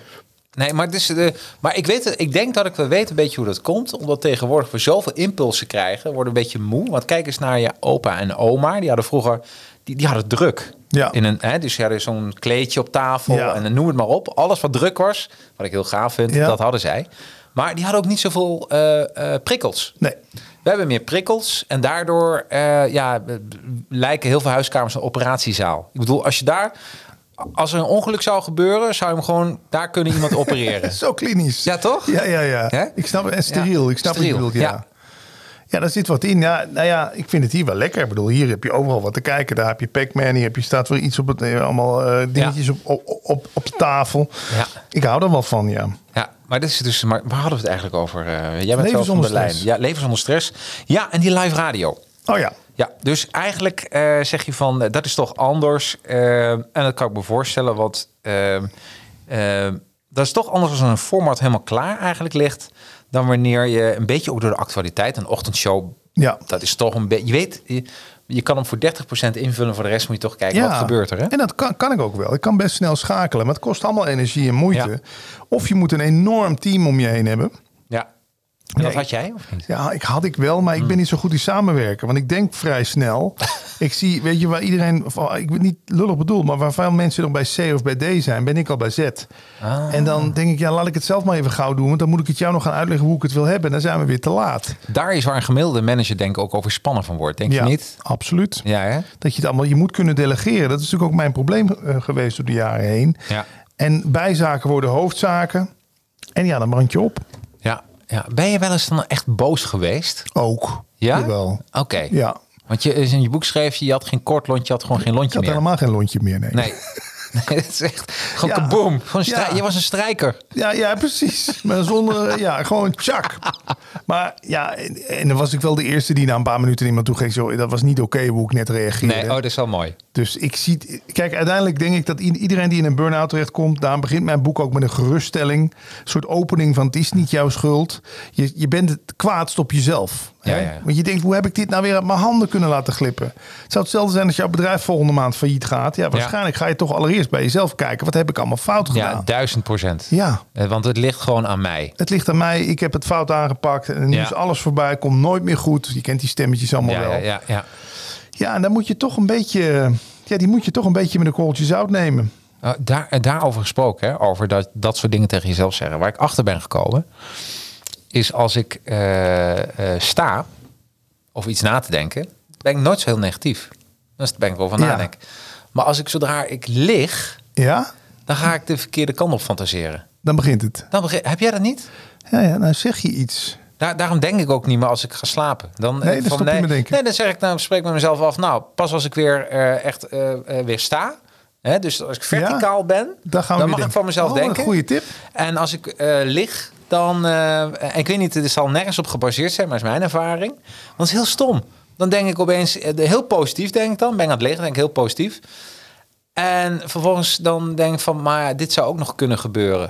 Nee, maar, is de, maar ik, weet, ik denk dat ik wel weet een beetje hoe dat komt. Omdat tegenwoordig we zoveel impulsen krijgen. Worden een beetje moe. Want kijk eens naar je opa en oma. Die hadden vroeger die, die hadden druk. Ja. In een, hè, dus die hadden zo'n kleedje op tafel. Ja. En dan noem het maar op. Alles wat druk was. Wat ik heel gaaf vind. Ja. Dat hadden zij. Maar die hadden ook niet zoveel eh, eh, prikkels. Nee. We hebben meer prikkels. En daardoor eh, ja, lijken heel veel huiskamers een operatiezaal. Ik bedoel, als je daar... Als er een ongeluk zou gebeuren, zou je hem gewoon daar kunnen iemand <laughs> opereren. Zo klinisch. Ja, toch? Ja, ja, ja. Ik snap het. En steriel. Ja, Ik snap steriel, bedoelt, ja. ja. ja. daar zit wat in. Ja, nou ja, ik vind het hier wel lekker. Ik bedoel, hier heb je overal wat te kijken. Daar heb je Pac-Man. Hier heb je, staat weer iets op het... eh, Allemaal eh, dingetjes op, op, op, tafel. Ja. Ik hou er wel van, ja. Ja, maar dit is dus. Maar waar hadden we het eigenlijk over? Eh, jij bent Leven wel van zonder de lijn. Ja, leven zonder stress. Ja, en die live radio. Oh ja. Ja, dus eigenlijk eh, zeg je van eh, dat is toch anders. Eh, en dat kan ik me voorstellen, want dat is toch anders als een format helemaal klaar eigenlijk ligt. Dan wanneer je een beetje ook door de actualiteit, een ochtendshow, Ja. dat is toch een beetje. Je weet, je, je kan hem voor 30% invullen, voor de rest moet je toch kijken wat gebeurt er. Hè? En dat kan, kan ik ook wel. Ik kan best snel schakelen, maar het kost allemaal energie en moeite. Ja. Of je moet een enorm team om je heen hebben. Ja, En dat had jij of niet? Ja, ik had ik wel, maar ik Hmm. ben niet zo goed in samenwerken. Want ik denk vrij snel. <laughs> ik zie, weet je, waar iedereen, of, oh, ik ben niet lullig bedoeld, maar waar veel mensen nog bij C of bij D zijn, ben ik al bij Z. Ah. En dan denk ik, ja, laat ik het zelf maar even gauw doen. Want dan moet ik het jou nog gaan uitleggen hoe ik het wil hebben. En dan zijn we weer te laat. Daar is waar een gemiddelde manager denk ik ook overspannen van wordt. Denk ja, je niet? absoluut. Ja, hè? Dat je het allemaal, je moet kunnen delegeren. Dat is natuurlijk ook mijn probleem eh, geweest door de jaren heen. Ja. En bijzaken worden hoofdzaken. En ja, dan brand je op. Ja. Ben je wel eens dan echt boos geweest? Ook. Ja? Jawel. Oké. Ja. Want je in je boek schreef je, je had geen kort lontje, je had gewoon geen Ik lontje had meer. helemaal geen lontje meer, nee. Nee. <laughs> nee, <laughs> het is echt gewoon Ja. kaboom. Gewoon strij- Ja. Je was een strijker. Ja, ja, precies. Maar zonder, <laughs> ja, gewoon tjak. Maar ja, en, en dan was ik wel de eerste die na een paar minuten iemand toe ging. Zo, dat was niet oké hoe ik net reageerde. Nee, oh, dat is wel mooi. Dus ik zie, kijk, uiteindelijk denk ik dat iedereen die in een burn-out terechtkomt, daar begint mijn boek ook met een geruststelling. Een soort opening van het is niet jouw schuld. Je, je bent het kwaadst op jezelf. Ja, ja, ja. Want je denkt, hoe heb ik dit nou weer uit mijn handen kunnen laten glippen? Het zou hetzelfde zijn als jouw bedrijf volgende maand failliet gaat. Ja, waarschijnlijk ga je toch allereerst bij jezelf kijken. Wat heb ik allemaal fout Ja, gedaan? duizend procent. Ja. Eh, Want het ligt gewoon aan mij. Het ligt aan mij. Ik heb het fout aangepakt. En nu Ja. is alles voorbij. Komt nooit meer goed. Je kent die stemmetjes allemaal Ja, wel. ja, Ja, ja, ja. en dan moet je toch een beetje... Ja, die moet je toch een beetje met een korreltje zout nemen. Uh, daar, eh, daarover gesproken, hè, over dat, dat soort dingen tegen jezelf zeggen. Waar ik achter ben gekomen, is als ik eh, eh, sta of iets na te denken, ben ik nooit zo heel negatief. Dan ben ik wel van Ja. nadenken. Maar als ik zodra ik lig, Ja, dan ga ik de verkeerde kant op fantaseren. dan begint het. Dan begin, heb jij dat niet? Ja, ja, nou zeg je iets. Daar, daarom denk ik ook niet meer als ik ga slapen. Dan, Nee, eh, dan je nee, denken. Nee, dan zeg ik, dan spreek ik met mezelf af. Nou, pas als ik weer echt weer sta. Hè, dus als ik verticaal ben, Dan gaan we dan weer mag ik denken. van mezelf Oh, wat een denken. goede tip. En als ik lig, dan... eh, ik weet niet, het zal nergens op gebaseerd zijn, maar is mijn ervaring. Want het is heel stom. Dan denk ik opeens, eh, heel positief denk ik dan. Ben ik aan het liggen, denk ik heel positief. En vervolgens dan denk ik van, maar dit zou ook nog kunnen gebeuren.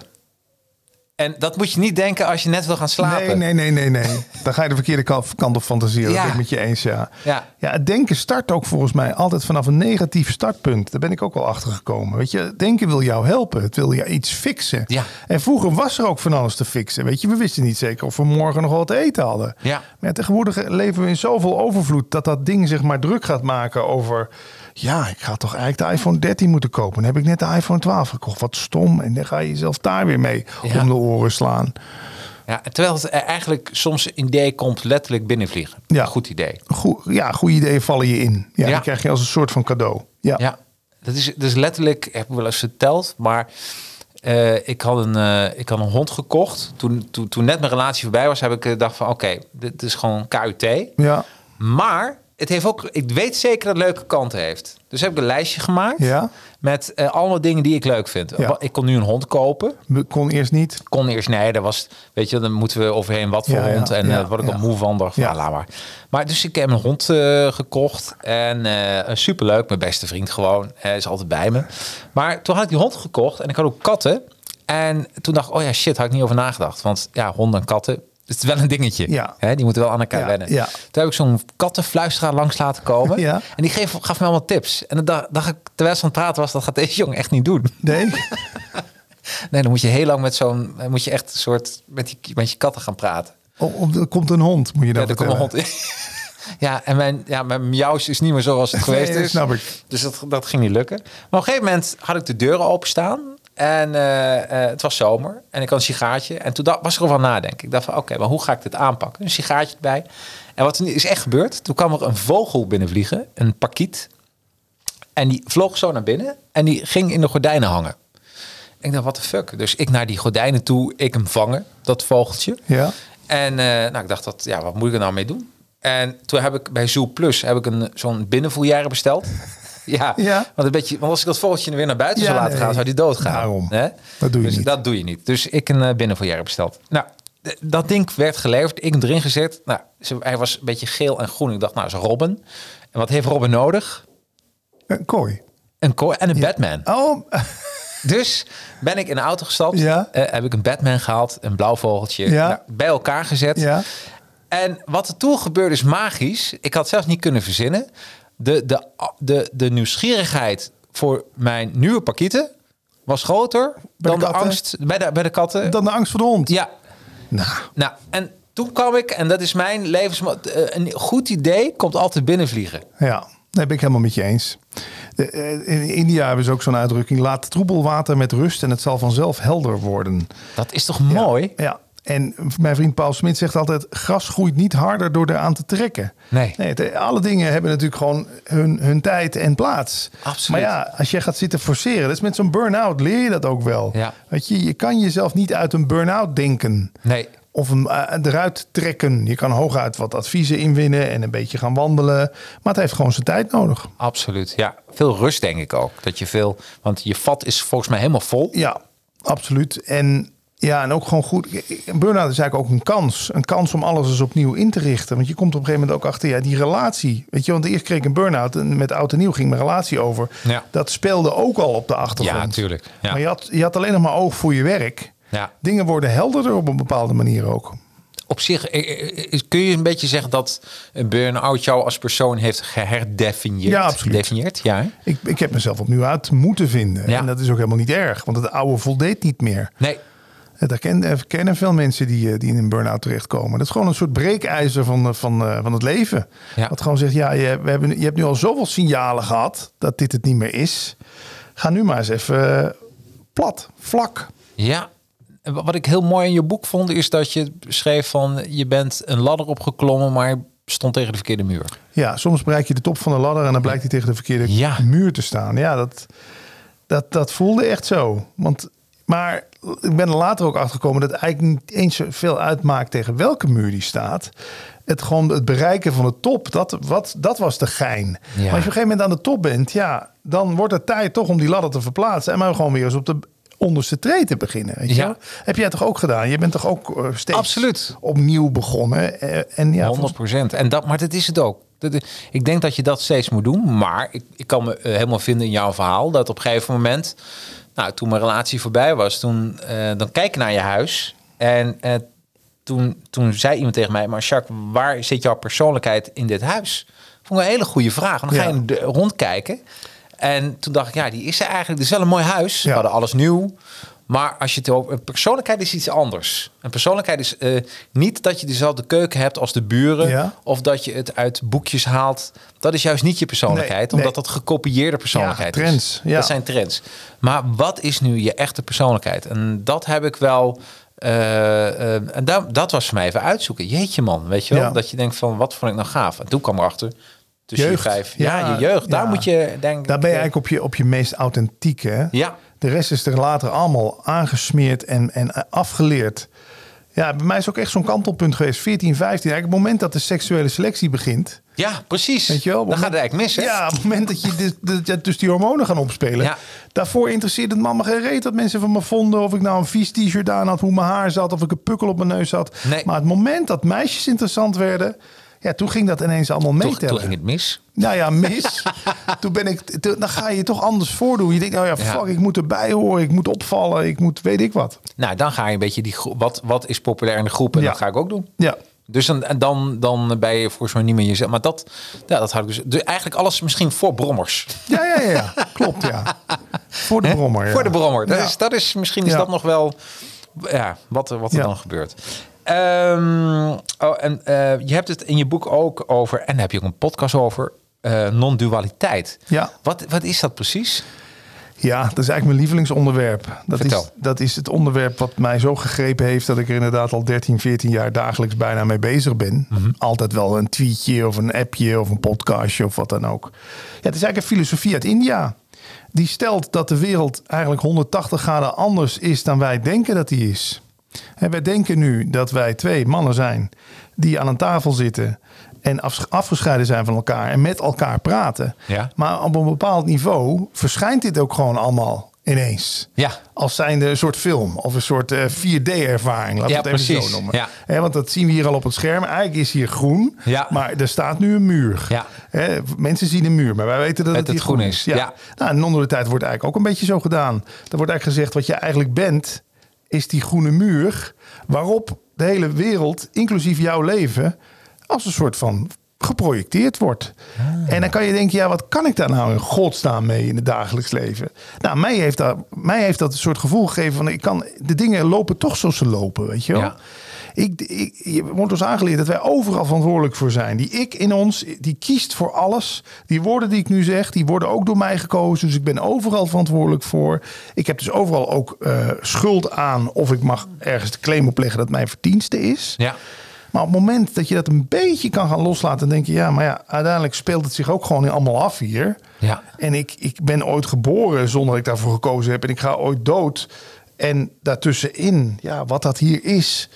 En dat moet je niet denken als je net wil gaan slapen. Nee, nee, nee, nee, nee. <laughs> Dan ga je de verkeerde kant, op fantaseren. Ja. Dat ben ik met je eens, ja. Ja. Ja, het denken start ook volgens mij altijd vanaf een negatief startpunt. Daar ben ik ook wel achter gekomen. Weet je, denken wil jou helpen. Het wil jou iets fixen. Ja. En vroeger was er ook van alles te fixen. Weet je, we wisten niet zeker of we morgen nog wat te eten hadden. Ja. Maar tegenwoordig leven we in zoveel overvloed dat dat ding zeg maar druk gaat maken over. Ja, ik ga toch eigenlijk de iPhone 13 moeten kopen. Dan heb ik net de iPhone 12 gekocht. Wat stom. En dan ga je jezelf daar weer mee Ja. om de oren slaan. Ja, terwijl het eigenlijk soms een idee komt letterlijk binnenvliegen. Ja. Goed idee. Goed, ja, goede ideeën vallen je in. Ja, Ja. Die krijg je als een soort van cadeau. Ja. Ja, dat is, dat is letterlijk, heb ik wel eens verteld, maar eh, ik, had een, eh, ik had een hond gekocht. Toen, toen, toen net mijn relatie voorbij was, heb ik gedacht van oké, dit is gewoon KUT. Ja. Maar het heeft ook, ik weet zeker dat het leuke kanten heeft. Dus heb ik een lijstje gemaakt Ja. met eh, allemaal dingen die ik leuk vind. Ja. Ik kon nu een hond kopen. Kon eerst niet. kon eerst nee, dat was, weet je, dan moeten we overheen wat voor Ja, hond en ja, eh, daar word ik al moe van. Dacht, Ja. ah, laat maar. Maar dus ik heb een hond eh, gekocht en superleuk, mijn beste vriend gewoon, hij is altijd bij me. Maar toen had ik die hond gekocht en ik had ook katten en toen dacht ik, oh ja shit, had ik niet over nagedacht, want ja, honden en katten. Het is wel een dingetje. Ja. Hè? Die moeten wel aan elkaar Ja, wennen. ja. Toen heb ik zo'n kattenfluisteraar langs laten komen. <laughs> Ja. En die geef, gaf me allemaal tips. En dan dacht, ik, terwijl ze aan het praten was, dat gaat deze jongen echt niet doen. Nee. <laughs> Nee, dan moet je heel lang met zo'n, moet je echt een soort met, die, met je katten gaan praten. Of, of er komt een hond, moet je dan Ja, er komt een hond. <laughs> Ja, en mijn, ja, mijn miauws is niet meer zoals het geweest Nee, is. snap ik. Dus dat, dat ging niet lukken. Maar op een gegeven moment had ik de deuren openstaan. En eh, eh, het was zomer. En ik had een sigaartje. En toen dacht, was ik erover aan nadenken. Ik dacht van, oké, maar hoe ga ik dit aanpakken? Een sigaartje erbij. En wat er is echt gebeurd. Toen kwam er een vogel binnenvliegen. Een pakiet. En die vloog zo naar binnen. En die ging in de gordijnen hangen. Ik dacht, wat de fuck? Dus ik naar die gordijnen toe. Ik hem vangen, dat vogeltje. Ja. En eh, nou, ik dacht, dat, ja, wat moet ik er nou mee doen? En toen heb ik bij Zoo Plus heb ik een zo'n binnenvoeljaren besteld. <laughs> ja, Ja. Want, een beetje, want als ik dat vogeltje weer naar buiten Ja, zou laten nee. gaan, zou die doodgaan. Daarom. Hè? Dat doe je dus niet. Dat doe je niet. Dus ik een uh, binnenvoljaren besteld. Nou, dat ding werd geleverd. Ik hem erin gezet. Nou, hij was een beetje geel en groen. Ik dacht, nou, is Robin. En wat heeft Robin nodig? Een kooi. Een kooi en een Batman. Oh, <laughs> Dus ben ik in de auto gestapt. Ja. eh, heb ik een Batman gehaald, een blauw vogeltje, Ja. nou, bij elkaar gezet. ja. En wat er toen gebeurde is magisch. Ik had het zelfs niet kunnen verzinnen. De, de, de, de nieuwsgierigheid voor mijn nieuwe pakieten was groter Bij dan de angst bij de, bij de katten. Dan de angst voor de hond. Ja, Nou, nou, en toen kwam ik, en dat is mijn levens... eh, Een goed idee komt altijd binnenvliegen. Ja, daar ben ik helemaal met je eens. Eh, in India hebben ze ook zo'n uitdrukking: laat troebel water met rust en het zal vanzelf helder worden. Dat is toch mooi? Ja. En mijn vriend Paul Smit zegt altijd: gras groeit niet harder door eraan te trekken. Nee. het- alle dingen hebben natuurlijk gewoon hun, hun tijd en plaats. Absoluut. Maar ja, als jij gaat zitten forceren, dat is met zo'n burn-out leer je dat ook wel. Ja. Weet je, je kan jezelf niet uit een burn-out denken. Nee. Of hem eh, eruit trekken. Je kan hooguit wat adviezen inwinnen en een beetje gaan wandelen. Maar het heeft gewoon zijn tijd nodig. Absoluut, ja. Veel rust denk ik ook. Dat je veel, want je vat is volgens mij helemaal vol. Ja, absoluut. En ja, en ook gewoon goed. Een burn-out is eigenlijk ook een kans. Een kans om alles eens opnieuw in te richten. Want je komt op een gegeven moment ook achter, ja, die relatie. Weet je, want eerst kreeg ik een burn-out en met oud en nieuw ging mijn relatie over. Ja. Dat speelde ook al op de achtergrond. Ja, natuurlijk. Ja. Maar je had, je had alleen nog maar oog voor je werk. Ja. Dingen worden helderder op een bepaalde manier ook. Op zich eh, eh, kun je een beetje zeggen dat een burn-out jou als persoon heeft geherdefinieerd. Ja, absoluut. Gedefinieerd, ja. hè? Ik, ik heb mezelf opnieuw uit moeten vinden. Ja. En dat is ook helemaal niet erg. Want het oude voldeed niet meer. Nee, Dat kennen, kennen veel mensen die, eh, die in een burn-out terechtkomen. Dat is gewoon een soort breekijzer van, eh, van, eh, van het leven. Ja. Wat gewoon zegt, ja, je, we hebben, je hebt nu al zoveel signalen gehad dat dit het niet meer is. Ga nu maar eens even eh, plat, vlak. ja. Wat ik heel mooi in je boek vond, is dat je schreef van je bent een ladder opgeklommen, maar stond tegen de verkeerde muur. Ja, soms bereik je de top van de ladder en dan blijkt hij tegen de verkeerde Ja. muur te staan. Ja, dat, dat, dat voelde echt zo. Want, maar ik ben er later ook achter gekomen dat het eigenlijk niet eens zoveel uitmaakt tegen welke muur die staat. Het gewoon het bereiken van de top, dat, wat, dat was de gein. Maar als je op een gegeven moment aan de top bent, ja, dan wordt het tijd toch om die ladder te verplaatsen. En maar gewoon weer eens op de onderste tree te beginnen. Weet je Ja. wel? Heb jij toch ook gedaan? Je bent toch ook eh, steeds Absoluut. opnieuw begonnen. Eh, En ja, 100 procent. En dat, maar dat is het ook. Dat, ik denk dat je dat steeds moet doen. Maar ik, ik kan me eh, helemaal vinden in jouw verhaal dat op een gegeven moment, nou, toen mijn relatie voorbij was, toen eh, dan kijk je naar je huis en eh, toen, toen zei iemand tegen mij, maar Jacques, waar zit jouw persoonlijkheid in dit huis? Vond ik een hele goede vraag. Dan ga je Ja. rondkijken. En toen dacht ik, ja, die is er eigenlijk. Het is wel een mooi huis. We hadden alles nieuw. Maar als je het over een persoonlijkheid is iets anders. Een persoonlijkheid is eh, niet dat je dezelfde keuken hebt als de buren. Ja. Of dat je het uit boekjes haalt. Dat is juist niet je persoonlijkheid. Nee, omdat nee. dat gekopieerde persoonlijkheid Ja, trends, is. ja. Dat zijn trends. Maar wat is nu je echte persoonlijkheid? En dat heb ik wel. eh, eh, en dat, dat was voor mij even uitzoeken. Jeetje man, weet je wel? Dat je denkt van, wat vond ik nou gaaf? En toen kwam erachter, tussen Jeugd. je vijf... Ja, Ja, je jeugd. Daar ja. moet je, denk. Daar ben je eigenlijk op je, op je meest authentieke. Ja. De rest is er later allemaal aangesmeerd en, en afgeleerd. Ja, bij mij is ook echt zo'n kantelpunt geweest. 14, 15. Eigenlijk het moment dat de seksuele selectie begint. Ja, precies. Weet je wel? Dan gaat het eigenlijk mis, hè? Ja, op het moment dat je dus, dat dus die hormonen gaan opspelen. Ja. Daarvoor interesseert het mama geen reet wat mensen van me vonden. Of ik nou een vies t-shirt aan had, hoe mijn haar zat. Of ik een pukkel op mijn neus had. Nee. Maar het moment dat meisjes interessant werden... Ja, toen ging dat ineens allemaal meetellen. toen ging het mis. Nou ja, mis. <laughs> toen ben ik, toen- dan ga je je toch anders voordoen. Je denkt, nou ja, Ja. fuck, ik moet erbij horen. Ik moet opvallen. Ik moet, weet ik wat. Nou, dan ga je een beetje die groep... Wat, wat is populair in de groep? En Ja. dat ga ik ook doen. Ja, Dus dan, en dan, dan ben je volgens mij niet meer jezelf. Maar dat, ja, dat had ik dus... dus eigenlijk alles misschien voor brommers. ja, ja, ja. ja. Klopt, ja. Voor de brommer. Voor de brommer. Dat is, dat is, misschien is dat nog wel ja, wat, er- wat er dan gebeurt. Ehm, oh, en eh, je hebt het in je boek ook over... En daar heb je ook een podcast over... eh, non-dualiteit. Ja. Wat, wat is dat precies? Ja, dat is eigenlijk mijn lievelingsonderwerp. Dat Vertel. is, dat is het onderwerp wat mij zo gegrepen heeft... dat ik er inderdaad al 13, 14 jaar dagelijks bijna mee bezig ben. Mhm. Altijd wel een tweetje of een appje of een podcastje of wat dan ook. Ja, het is eigenlijk een filosofie uit India. Die stelt dat de wereld eigenlijk 180 graden anders is dan wij denken dat die is. En wij denken nu dat wij twee mannen zijn die aan een tafel zitten en af- afgescheiden zijn van elkaar en met elkaar praten. Ja. Maar op een bepaald niveau verschijnt dit ook gewoon allemaal ineens. Ja. Als zijnde een soort film of een soort eh, 4D-ervaring. Laten Ja, we het even precies. zo noemen. Ja. Want dat zien we hier al op het scherm. Eigenlijk is hier groen, Ja. maar er staat nu een muur. Ja. Mensen zien een muur, maar wij weten dat het, hier het groen groen is, is. ja. Nou, en onder de tijd wordt eigenlijk ook een beetje zo gedaan. Er wordt eigenlijk gezegd wat je eigenlijk bent, is die groene muur waarop de hele wereld, inclusief jouw leven, als een soort van geprojecteerd wordt. Ah. En dan kan je denken, ja, wat kan ik daar nou in godsnaam mee in het dagelijks leven? Nou, mij heeft, dat, mij heeft dat een soort gevoel gegeven van, ik kan, de dingen lopen toch zoals ze lopen, weet je wel? Ja. Ik, ik, je wordt ons aangeleerd dat wij overal verantwoordelijk voor zijn. Die ik in ons, die kiest voor alles. Die woorden die ik nu zeg, die worden ook door mij gekozen. Dus ik ben overal verantwoordelijk voor. Ik heb dus overal ook eh, schuld aan of ik mag ergens de claim opleggen dat mijn verdienste is. Ja. Maar op het moment dat je dat een beetje kan gaan loslaten, denk je, ja, maar ja, uiteindelijk speelt het zich ook gewoon allemaal af hier. Ja. En ik, ik ben ooit geboren zonder dat ik daarvoor gekozen heb. En ik ga ooit dood. En daartussenin, ja, wat dat hier is.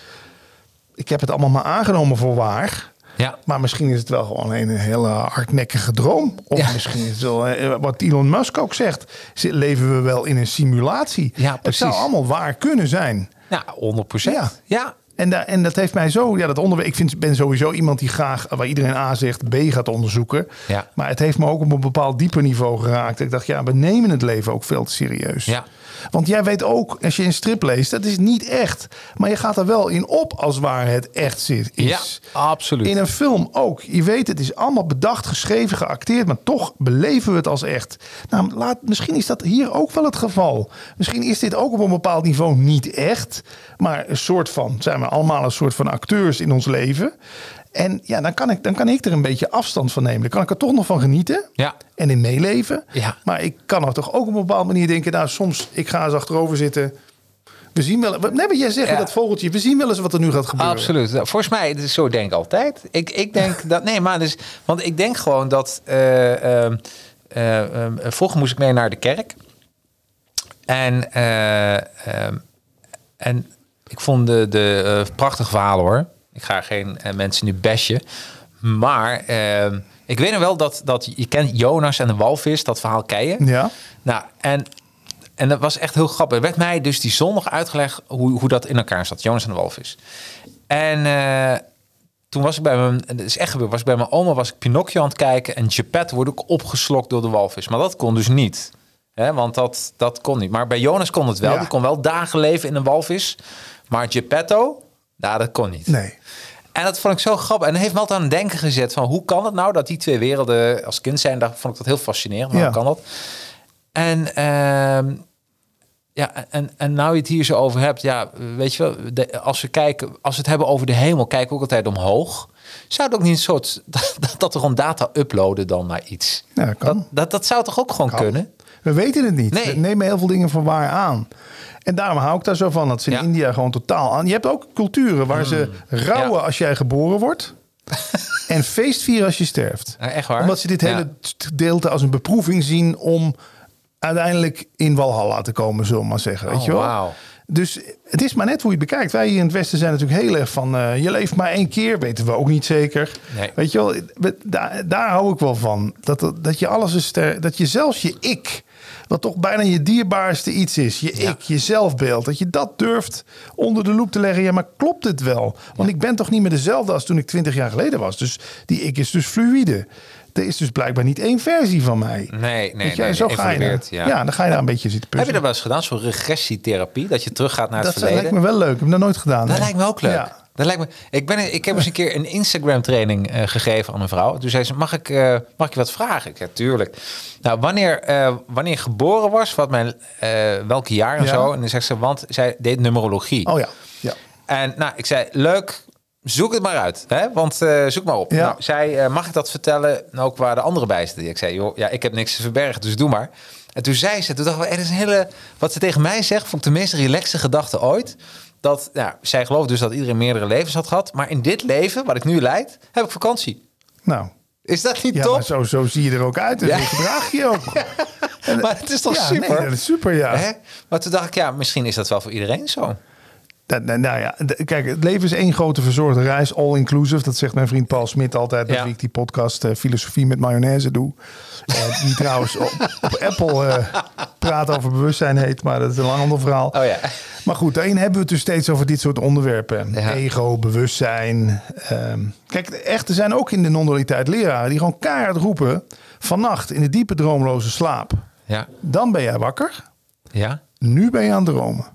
Ik heb het allemaal maar aangenomen voor waar. Ja. Maar misschien is het wel gewoon een hele hardnekkige droom. Of Ja. misschien is het wel, eh, wat Elon Musk ook zegt. Leven we wel in een simulatie? Ja, het zou allemaal waar kunnen zijn. Nou, 100 procent. Ja. ja. En, da- en dat heeft mij zo, ja, dat onderwerp. Ik vind, ben sowieso iemand die graag, waar iedereen A zegt, B gaat onderzoeken. Ja. Maar het heeft me ook op een bepaald dieper niveau geraakt. Ik dacht, ja, we nemen het leven ook veel te serieus. Ja. Want jij weet ook, als je een strip leest, dat is niet echt. Maar je gaat er wel in op als waar het echt zit, is. Ja, absoluut. In een film ook. Je weet, het is allemaal bedacht, geschreven, geacteerd, maar toch beleven we het als echt. Nou, laat, misschien is dat hier ook wel het geval. Misschien is dit ook op een bepaald niveau niet echt, maar een soort van, zijn we allemaal een soort van acteurs in ons leven. En ja, dan kan, ik, dan kan ik er een beetje afstand van nemen. Dan kan ik er toch nog van genieten Ja. en in meeleven. Ja. Maar ik kan er toch ook op een bepaalde manier denken, nou soms, ik ga eens achterover zitten. We zien wel, nee, maar jij zegt Ja. dat vogeltje, we zien wel eens wat er nu gaat gebeuren. Absoluut. Nou, Volgens mij, is zo denk ik altijd. Ik, ik denk <laughs> dat, nee, maar dus, want ik denk gewoon dat, eh, ehm, eh, ehm, vroeger moest ik mee naar de kerk. En, eh, ehm, en ik vond de, de eh, prachtige verhalen hoor. Ik ga geen eh, mensen nu bashen. Maar ehm, ik weet nog wel dat, dat je kent Jonas en de walvis, dat verhaal je. Ja. Nou, en, en dat was echt heel grappig. Er werd mij dus die zondag uitgelegd hoe, hoe dat in elkaar zat. Jonas en de walvis. En eh, toen was ik bij mijn, het is echt gebeurd, was ik bij mijn oma, was ik Pinocchio aan het kijken en Geppetto wordt ook opgeslokt door de walvis. Maar dat kon dus niet. Hè, want dat, dat kon niet. Maar bij Jonas kon het wel. Ja. Die kon wel dagen leven in een walvis. Maar Geppetto, nou, dat kon niet. Nee. En dat vond ik zo grappig. En dat heeft me altijd aan het denken gezet van hoe kan het nou dat die twee werelden als kind zijn, daar vond ik dat heel fascinerend. Maar Ja. hoe kan dat? En ehm, ja, en, en nou je het hier zo over hebt, ja, weet je wel, de- als we kijken, als we het hebben over de hemel, kijken we ook altijd omhoog. Zou het ook niet een soort <laughs> dat, dat er gewoon data uploaden dan naar iets? Ja. Dat, dat, dat zou toch ook gewoon kunnen? We weten het niet. Nee. We nemen heel veel dingen voor waar aan. En daarom hou ik daar zo van. Dat ze in Ja. India gewoon totaal aan. Je hebt ook culturen waar ze rouwen Mm. Ja. als jij geboren wordt. <laughs> en feestvieren als je sterft. Ja, echt waar? Omdat ze dit hele gedeelte als een beproeving zien om uiteindelijk in Walhalla te komen, zullen we maar zeggen. Weet Oh, je wel? wauw. Dus het is maar net hoe je het bekijkt. Wij hier in het Westen zijn natuurlijk heel erg van... eh, je leeft maar één keer, weten we ook niet zeker. Nee. Weet je wel, we- daar, daar hou ik wel van. Dat, dat je alles is... ter- dat je zelfs je ik... wat toch bijna je dierbaarste iets is. Je Ja. ik, je zelfbeeld. Dat je dat durft onder de loep te leggen. Ja, maar klopt het wel? Want ik ben toch niet meer dezelfde als toen ik twintig jaar geleden was. Dus die ik is dus fluïde. Er is dus blijkbaar niet één versie van mij. Nee, nee, nee, zo ga je ja. ja. dan ga je daar een beetje zitten Heb je puzzelen. dat wel eens gedaan, zo'n regressietherapie, dat je teruggaat naar het dat verleden? lijkt me wel leuk. Ik heb dat nooit gedaan. Dat nee. lijkt me ook leuk. Ja. Dat lijkt me, ik, ben, ik heb eens een keer een Instagram training eh, gegeven aan een vrouw. Toen zei ze, mag ik, eh, mag ik je wat vragen? Ik zei, tuurlijk. Nou, wanneer, eh, wanneer geboren was, wat mijn, welke jaar en Ja. zo. En dan zegt ze, want zij deed numerologie. Oh ja. ja. En nou, ik zei, leuk, zoek het maar uit. Hè? Want eh, zoek maar op. Ja. Nou, zij, eh, mag ik dat vertellen? En ook waar de andere bij zitten. Ik zei, joh, ja, ik heb niks te verbergen, dus doe maar. En toen zei ze, toen dacht ik, er is een hele... Wat ze tegen mij zegt, vond ik de meest relaxe gedachte ooit. Dat, ja, zij gelooft dus dat iedereen meerdere levens had gehad. Maar in dit leven, wat ik nu leid, heb ik vakantie. Nou, Is dat niet ja, top? maar zo, zo zie je er ook uit. En Ja. zo gedraag je ook. <laughs> En- Maar het is toch ja, super? Nee, dat is super, ja. Hè? Maar toen dacht ik, ja, misschien is dat wel voor iedereen zo. Dat- nou, nou ja, kijk, het leven is één grote verzorgde reis, all inclusive. Dat zegt mijn vriend Paul Smit altijd, met Ja. ik die podcast eh, Filosofie met Mayonaise doe. Eh, die trouwens op, op Apple eh praat over bewustzijn heet, maar dat is een lang ander verhaal. Oh ja. Maar goed, daarin hebben we het dus steeds over dit soort onderwerpen. Ja. Ego, bewustzijn. ehm. kijk, echt, er zijn ook in de non-dualiteit leraren die gewoon keihard roepen... vannacht in de diepe droomloze slaap. Ja. Dan ben jij wakker, Ja. nu ben je aan het dromen.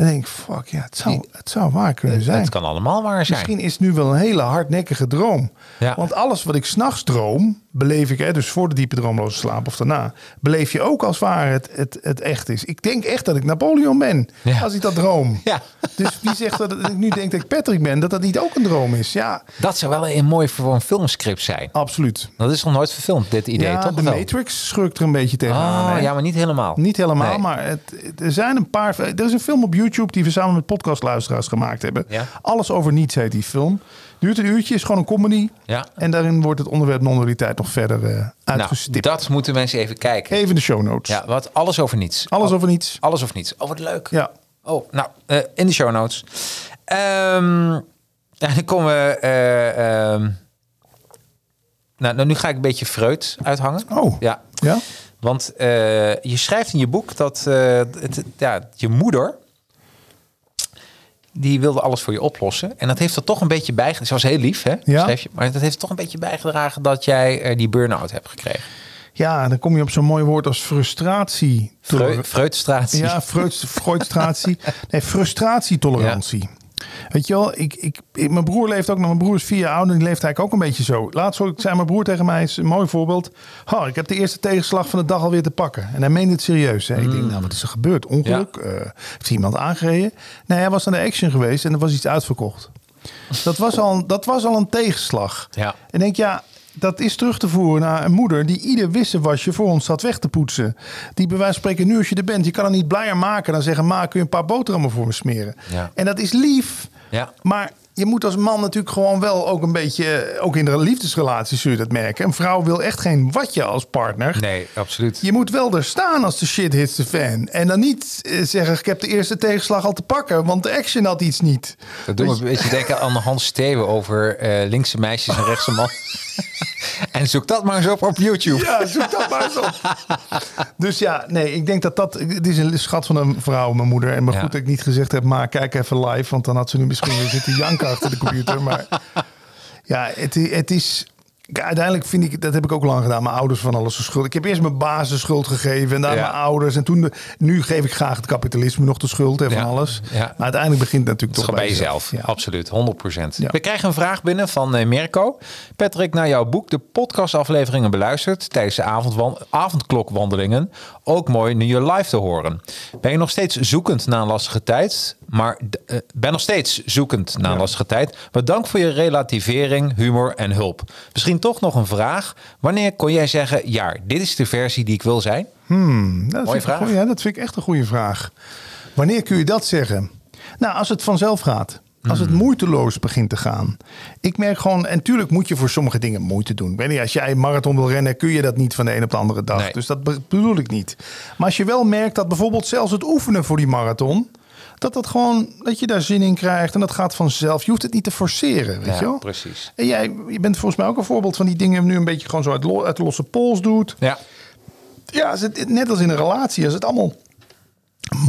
En dan denk ik, fuck ja, het zou, het zou waar kunnen zijn. Het kan allemaal waar zijn. Misschien is het nu wel een hele hardnekkige droom. Ja. Want alles wat ik s'nachts droom, beleef ik, hè, dus voor de diepe droomloze slaap of daarna, beleef je ook als waar het, het, het echt is. Ik denk echt dat ik Napoleon ben, Ja. als ik dat droom. <laughs> Ja. Dus wie zegt dat ik nu denk dat ik Patrick ben, dat dat niet ook een droom is? Ja, Dat zou wel een mooi voor een filmscript zijn. absoluut. Dat is nog nooit verfilmd, dit idee, ja, toch? de? Matrix schurkt er een beetje tegenaan. Oh, ja, maar niet helemaal. Niet helemaal, Nee. maar het- er zijn een paar. Er is een film op YouTube die we samen met podcastluisteraars gemaakt hebben. Ja. Alles over niets heet die film. Duurt een uurtje, is gewoon een comedy. Ja. En daarin wordt het onderwerp non-dualiteit nog verder eh Nou, uitgestipt. dat moeten mensen even kijken. Even de show notes. Ja, wat alles over niets. Alles Al- over niets. Alles of niets. Oh, wat leuk. Ja. Oh, nou, eh, in de show notes. Ehm, <laughs> dan komen we... eh, ehm, nou, nou, nu ga ik een beetje Freud uithangen. Oh. Ja, Ja? want je schrijft in je boek dat het, ja, je moeder... die wilde alles voor je oplossen. En dat heeft er toch een beetje bijgedragen. Ze was heel lief, hè? Ja. Schreef je, maar dat heeft toch een beetje bijgedragen... dat jij eh, die burn-out hebt gekregen. ja, dan kom je op zo'n mooi woord als frustratie. Freu- Freudstratie. Ja, Freud, Freudstratie. <laughs> Nee, frustratietolerantie. Weet je wel, ik, ik, ik- mijn broer leeft ook nog. Mijn broer is vier jaar ouder. Die leeft eigenlijk ook een beetje zo. Laatst zei mijn broer tegen mij, is een mooi voorbeeld. Oh, ik heb de eerste tegenslag van de dag alweer te pakken. En hij meende het serieus. Hè. Ik denk, nou, wat is er gebeurd? Ongeluk? Eh, heeft iemand aangereden? Nee, hij was aan de action geweest en er was iets uitverkocht. Dat was al, dat was al een tegenslag. Ja. En ik denk, ja, dat is terug te voeren naar een moeder die ieder wisselwasje voor ons zat weg te poetsen. Die bij wijze van spreken, nu als je er bent, je kan het niet blijer maken dan zeggen, ma, kun je een paar boterhammen voor me smeren? Ja. En dat is lief. Ja. Maar je moet als man natuurlijk gewoon wel ook een beetje, ook in de liefdesrelaties zul je dat merken. Een vrouw wil echt geen watje als partner. Nee, absoluut. Je moet wel er staan als de shit hits de fan. En dan niet eh, zeggen, ik heb de eerste tegenslag al te pakken, want de action had iets niet. Dat doet me een beetje denken aan Hans Steeuwen over eh, linkse meisjes en rechtse man. <laughs> <laughs> en zoek dat maar eens op op YouTube. Ja, zoek dat maar eens op. Dus ja, nee, ik denk dat dat... Het is een schat van een vrouw, mijn moeder. En maar Ja. goed dat ik niet gezegd heb, maar kijk even live. Want dan had ze nu misschien weer zitten janken achter de computer. Maar <laughs> ja, het, het is... Uiteindelijk vind ik, dat heb ik ook lang gedaan, mijn ouders van alles schuld. Ik heb eerst mijn baas de schuld gegeven en daarna Ja. mijn ouders. En toen, de, nu geef ik graag het kapitalisme nog de schuld en van Ja. alles. Ja. Maar uiteindelijk begint het natuurlijk toch bij jezelf. Ja. Absoluut, 100%. Ja. We krijgen een vraag binnen van eh, Mirko. Patrick, naar jouw boek de podcastafleveringen beluisterd tijdens de avondwan- avondklokwandelingen. Ook mooi nu je live te horen. Ben je nog steeds zoekend na een lastige tijd? Maar eh, ben nog steeds zoekend na een lastige tijd. Maar dank voor je relativering, humor en hulp. Misschien toch nog een vraag. Wanneer kon jij zeggen, ja, dit is de versie die ik wil zijn? Nou, dat Mooie vraag. goeie- ja, dat vind ik echt een goede vraag. Wanneer kun je dat zeggen? Nou, als het vanzelf gaat. Als Hmm. het moeiteloos begint te gaan. Ik merk gewoon, en tuurlijk moet je voor sommige dingen moeite doen. Ik weet niet, als jij een marathon wil rennen, kun je dat niet van de een op de andere dag. Nee. Dus dat be- bedoel ik niet. Maar als je wel merkt dat bijvoorbeeld zelfs het oefenen voor die marathon, dat dat gewoon, dat je daar zin in krijgt en dat gaat vanzelf. Je hoeft het niet te forceren, weet Ja, je wel? precies. En jij, je bent volgens mij ook een voorbeeld van die dingen nu een beetje gewoon zo uit, lo- uit losse pols doet Ja, ja, het, net als in een relatie, als het allemaal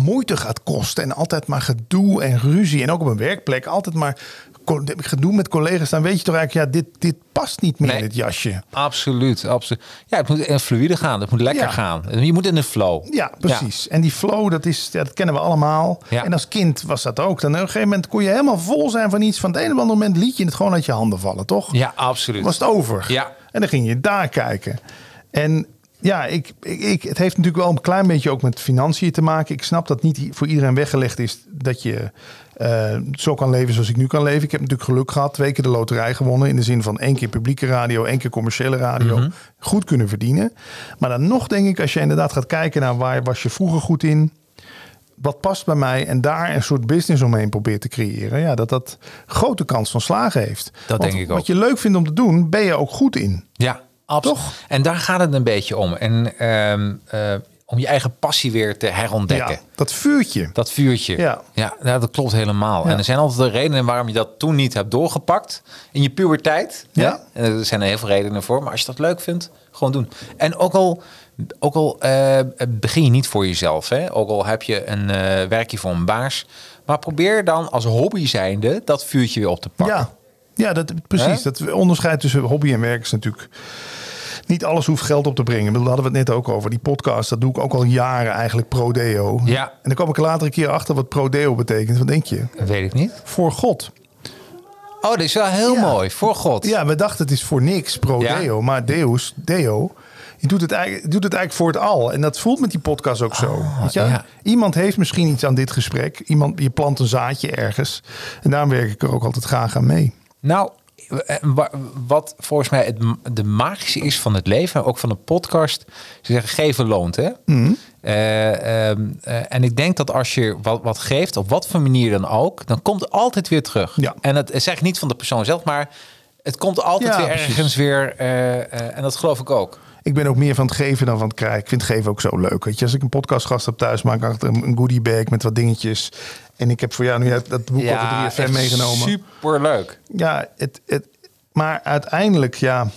moeite gaat kosten en altijd maar gedoe en ruzie en ook op een werkplek altijd maar gedoe met collega's, dan weet je toch eigenlijk, ja, dit, dit past niet meer Nee. in het jasje. absoluut, absoluut. Ja, het moet in fluide gaan. Het moet lekker Ja. gaan. Je moet in de flow. Ja, precies. En die flow, dat, is, ja, dat kennen we allemaal. Ja. En als kind was dat ook. Dan op een gegeven moment kon je helemaal vol zijn van iets. Van het andere moment liet je het gewoon uit je handen vallen, toch? Ja, absoluut. was het over. Ja. En dan ging je daar kijken. En ja, ik, ik, ik- het heeft natuurlijk wel een klein beetje ook met financiën te maken. Ik snap dat niet voor iedereen weggelegd is dat je eh, zo kan leven zoals ik nu kan leven. Ik heb natuurlijk geluk gehad, twee keer de loterij gewonnen. In de zin van één keer publieke radio, één keer commerciële radio. Mhm. Goed kunnen verdienen. Maar dan nog denk ik, als je inderdaad gaat kijken naar waar was je vroeger goed in wat past bij mij en daar een soort business omheen probeert te creëren, ja, dat dat grote kans van slagen heeft. Dat Want denk ik ook. Wat je leuk vindt om te doen, ben je ook goed in. Ja, absoluut. Toch? En daar gaat het een beetje om. En ehm, eh, om je eigen passie weer te herontdekken. Ja, dat vuurtje. Dat vuurtje. Ja. Ja, nou, dat klopt helemaal. Ja. En er zijn altijd redenen waarom je dat toen niet hebt doorgepakt. In je puberteit. Ja. En er zijn er heel veel redenen voor. Maar als je dat leuk vindt, gewoon doen. En ook al, ook al eh, begin je niet voor jezelf. Hè? Ook al heb je een eh werkje voor een baas. Maar probeer dan als hobby zijnde dat vuurtje weer op te pakken. Ja, ja dat, precies. Dat onderscheid tussen hobby en werk is natuurlijk niet alles hoeft geld op te brengen. Daar hadden we het net ook over. Die podcast, dat doe ik ook al jaren eigenlijk pro-deo. Ja. En dan kwam ik later een keer achter wat pro-deo betekent. Wat denk je? Dat weet ik niet. Voor God. Oh, dat is wel heel Ja. mooi. Voor God. Ja, we dachten het is voor niks pro-deo. Ja. Maar Deus, Deo, je doet het, eigenlijk, doet het eigenlijk voor het al. En dat voelt met die podcast ook zo. weet je? Ah, ja. Iemand heeft misschien iets aan dit gesprek. Iemand, je plant een zaadje ergens. En daarom werk ik er ook altijd graag aan mee. Nou, wat volgens mij het, de magische is van het leven, ook van een podcast, ze zeggen geven loont, hè? Mhm. Eh, ehm, eh, en ik denk dat als je wat, wat geeft, op wat voor manier dan ook, dan komt het altijd weer terug. Ja. En het zeg ik niet van de persoon zelf, maar het komt altijd Ja, weer precies. ergens weer, eh, eh, en dat geloof ik ook. Ik ben ook meer van het geven dan van het krijgen. Ik vind het geven ook zo leuk. Weet je, als ik een podcastgast heb thuis, maak ik achter een goodie bag met wat dingetjes. En ik heb voor jou nu dat boek over 3FM meegenomen. super leuk. Ja, het, het, maar uiteindelijk, ja,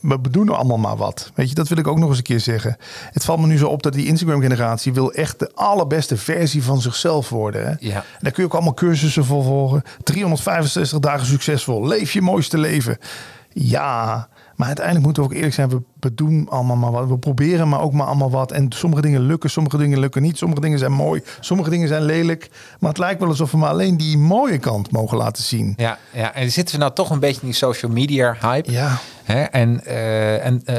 we doen allemaal maar wat. Weet je, dat wil ik ook nog eens een keer zeggen. Het valt me nu zo op dat die Instagram-generatie wil echt de allerbeste versie van zichzelf worden. Hè? Ja. En daar kun je ook allemaal cursussen voor volgen. 365 dagen succesvol. Leef je mooiste leven. Ja, maar uiteindelijk moeten we ook eerlijk zijn. We, we doen allemaal maar wat. We proberen maar ook maar allemaal wat. En sommige dingen lukken, sommige dingen lukken niet. Sommige dingen zijn mooi, sommige dingen zijn lelijk. Maar het lijkt wel alsof we maar alleen die mooie kant mogen laten zien. Ja, ja, en zitten we nou toch een beetje in die social media hype. Ja. Hè? En, eh, en, eh,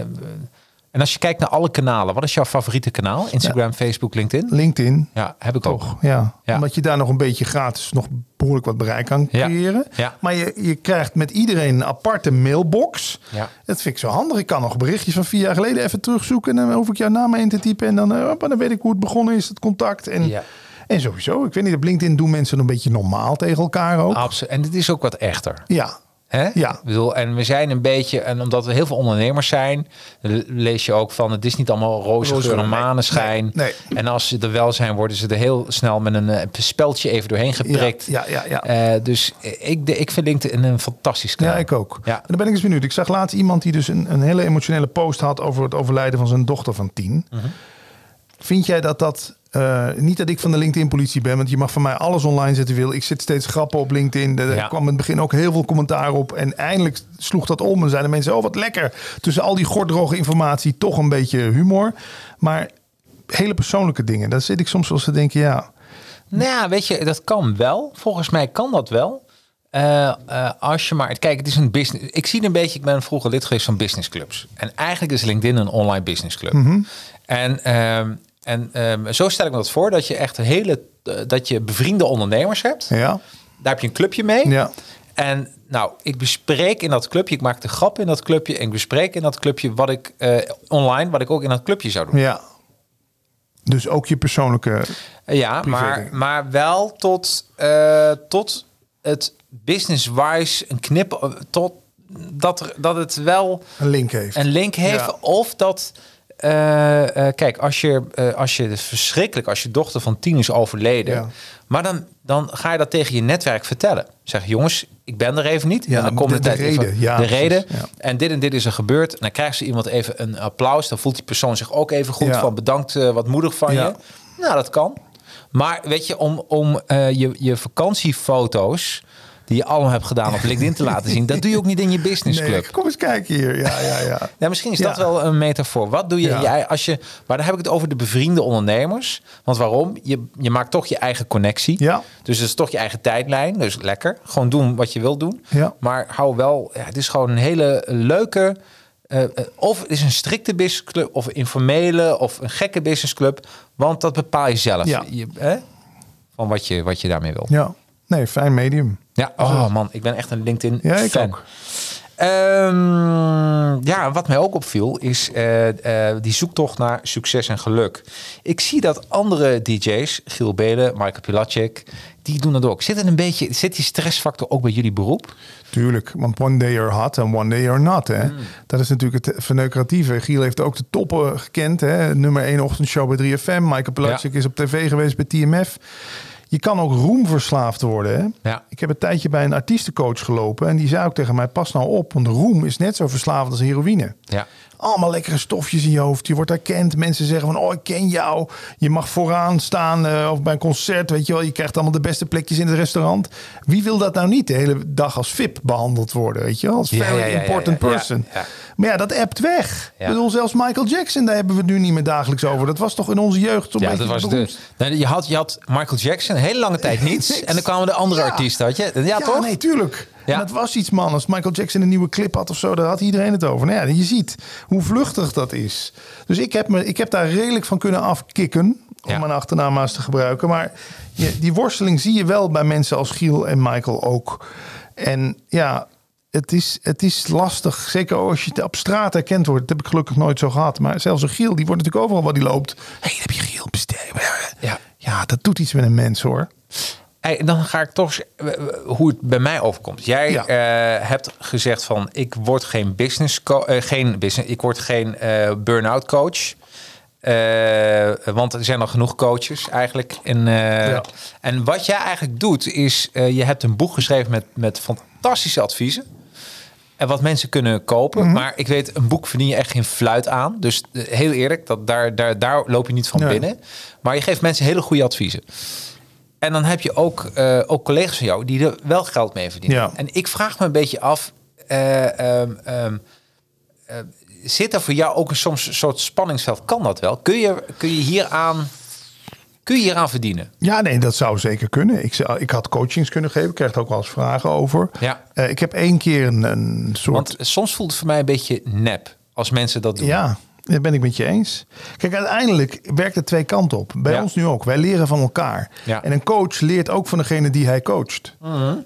en als je kijkt naar alle kanalen, wat is jouw favoriete kanaal? Instagram, Facebook, LinkedIn? LinkedIn. Ja, heb ik Toch, ook. ja. Ja. Omdat je daar nog een beetje gratis nog behoorlijk wat bereik kan creëren. Ja. Maar je, je krijgt met iedereen een aparte mailbox. Ja. Dat vind ik zo handig. Ik kan nog berichtjes van vier jaar geleden even terugzoeken. En dan hoef ik jouw naam in te typen. En dan, eh, dan weet ik hoe het begonnen is, het contact. En, Ja. en sowieso, ik weet niet, op LinkedIn doen mensen een beetje normaal tegen elkaar ook. Absoluut. En dit is ook wat echter. Ja, Hè? Ja. Ik bedoel, en we zijn een beetje, en omdat we heel veel ondernemers zijn, le- lees je ook van, het is niet allemaal roze geur en maneschijn. Nee, nee. En als ze er wel zijn, worden ze er heel snel met een eh, speldje even doorheen geprikt. Ja, ja, ja, ja. Eh, dus ik, de, ik vind LinkedIn een fantastisch kanaal. Ja, ik ook. Ja. En dan ben ik eens benieuwd. Ik zag laatst iemand die dus een, een hele emotionele post had over het overlijden van zijn dochter van tien. Mhm. Vind jij dat dat... eh, niet dat ik van de LinkedIn-politie ben, want je mag van mij alles online zetten wil. Ik zit steeds grappen op LinkedIn. Er Ja. kwam in het begin ook heel veel commentaar op. En eindelijk sloeg dat om en zeiden mensen, oh wat lekker. Tussen al die gordroge informatie toch een beetje humor. Maar hele persoonlijke dingen, daar zit ik soms wel eens te denken, ja... Nou ja, weet je, dat kan wel. Volgens mij kan dat wel. Eh, eh, als je maar... Kijk, het is een business... Ik zie het een beetje... Ik ben vroeger lid geweest van businessclubs. En eigenlijk is LinkedIn een online businessclub. En, ehm, en ehm, zo stel ik me dat voor. Dat je echt hele... eh, dat je bevriende ondernemers hebt. Ja, Daar heb je een clubje mee. ja, En nou, ik bespreek in dat clubje... Ik maak de grap in dat clubje. En ik bespreek in dat clubje wat ik eh, online... Wat ik ook in dat clubje zou doen. ja. Dus ook je persoonlijke... Ja, privé maar, maar wel tot, eh, tot het business-wise een knip, eh, tot dat, er- dat het wel Een link heeft. een link heeft. Ja. Of dat, eh, eh, kijk, als je, eh, als je het is verschrikkelijk, als je dochter van tien is overleden, Ja. maar dan, dan ga je dat tegen je netwerk vertellen. Zeg, jongens, ik ben er even niet. Ja, en dan komt de- de, even- reden. Ja, de reden. Ja. En dit en dit is er gebeurd. En dan krijgt ze iemand even een applaus. Dan voelt die persoon zich ook even goed van bedankt, eh, wat moedig van je. Nou, dat kan. Maar weet je, om, om eh, je, je vakantiefoto's die je allemaal hebt gedaan op LinkedIn te laten zien, dat doe je ook niet in je businessclub. Nee, kom eens kijken hier. Ja, ja, ja. <laughs> Ja, misschien is Ja. dat wel een metafoor. Wat doe je, Ja. jij als je, maar dan heb ik het over de bevriende ondernemers. Want waarom? Je, je maakt toch je eigen connectie. Ja. Dus het is toch je eigen tijdlijn. Dus lekker. Gewoon doen wat je wil doen. Ja. Maar hou wel, ja, het is gewoon een hele leuke. eh, eh, of het is een strikte businessclub, of een informele, of een gekke businessclub. Want dat bepaal je zelf. Ja. Je, hè? Van wat je, wat je daarmee wil. Ja, nee, fijn medium. Ja, oh man, ik ben echt een LinkedIn Ja, ik fan. ook. Ehm, ja, wat mij ook opviel is eh, eh, die zoektocht naar succes en geluk. Ik zie dat andere DJ's, Giel Belen, Michael Pilacek, die doen dat ook. Zit het een beetje, zit die stressfactor ook bij jullie beroep? Tuurlijk, want one day you're hot en one day you're not. Hè? Hmm. Dat is natuurlijk het verneukeratieve. Giel heeft ook de toppen gekend. Hè? Nummer 1 ochtendshow bij 3FM. Michael Ja. is op tv geweest bij TMF. Je kan ook roemverslaafd worden. Hè? Ja. Ik heb een tijdje bij een artiestencoach gelopen. En die zei ook tegen mij, pas nou op. Want roem is net zo verslavend als heroïne. Ja. Allemaal lekkere stofjes in je hoofd. Je wordt herkend. Mensen zeggen van, oh, ik ken jou. Je mag vooraan staan eh, of bij een concert, weet je wel. Je krijgt allemaal de beste plekjes in het restaurant. Wie wil dat nou niet de hele dag als VIP behandeld worden, weet je wel? Als very ja, ja, ja, important person. Maar ja, dat appt weg. Ik bedoel, zelfs Michael Jackson, daar hebben we het nu niet meer dagelijks over. Dat was toch in onze jeugd Ja, dat was de. je, had, je had Michael Jackson een hele lange tijd <laughs> niets. En dan kwamen de andere artiesten, had je? Ja, toch? nee, tuurlijk. Ja. En dat was iets, man. Als Michael Jackson een nieuwe clip had of zo, daar had iedereen het over. Nou ja, je ziet hoe vluchtig dat is. Dus ik heb, me, ik heb daar redelijk van kunnen afkicken. Om Ja. mijn achternaam maar eens te gebruiken. Maar je, die worsteling zie je wel bij mensen als Giel en Michael ook. En ja, het is, het is lastig. Zeker als je op straat herkend wordt. Dat heb ik gelukkig nooit zo gehad. Maar zelfs een Giel, die wordt natuurlijk overal waar die loopt. Hé, hey, heb je Giel besteed? Ja. ja, dat doet iets met een mens hoor. Hey, dan ga ik toch eh, eh, hoe het bij mij overkomt. Jij Ja. eh, hebt gezegd van ik word geen business, eh, geen business, ik word geen eh burn-out coach. Want er zijn al genoeg coaches eigenlijk. En, Ja. en wat jij eigenlijk doet is, je hebt een boek geschreven met, met fantastische adviezen. En wat mensen kunnen kopen. Mhm. Maar ik weet, een boek verdien je echt geen fluit aan. Dus heel eerlijk, dat, daar, daar, daar loop je niet van Nee. binnen. Maar je geeft mensen hele goede adviezen. En dan heb je ook, eh, ook collega's van jou die er wel geld mee verdienen. Ja. En ik vraag me een beetje af, eh, ehm, ehm, eh, zit er voor jou ook een soms een soort spanningsveld? Kan dat wel? Kun je, kun je hieraan, kun je hieraan verdienen? Ja, nee, dat zou zeker kunnen. Ik, zou, ik had coachings kunnen geven. Ik krijg er ook wel eens vragen over. Ja. Ik heb één keer een, een soort... Want soms voelt het voor mij een beetje nep als mensen dat doen. ja, dat ben ik met je eens. Kijk, uiteindelijk werkt het twee kanten op. Bij Ja. ons nu ook. Wij leren van elkaar. Ja. En een coach leert ook van degene die hij coacht.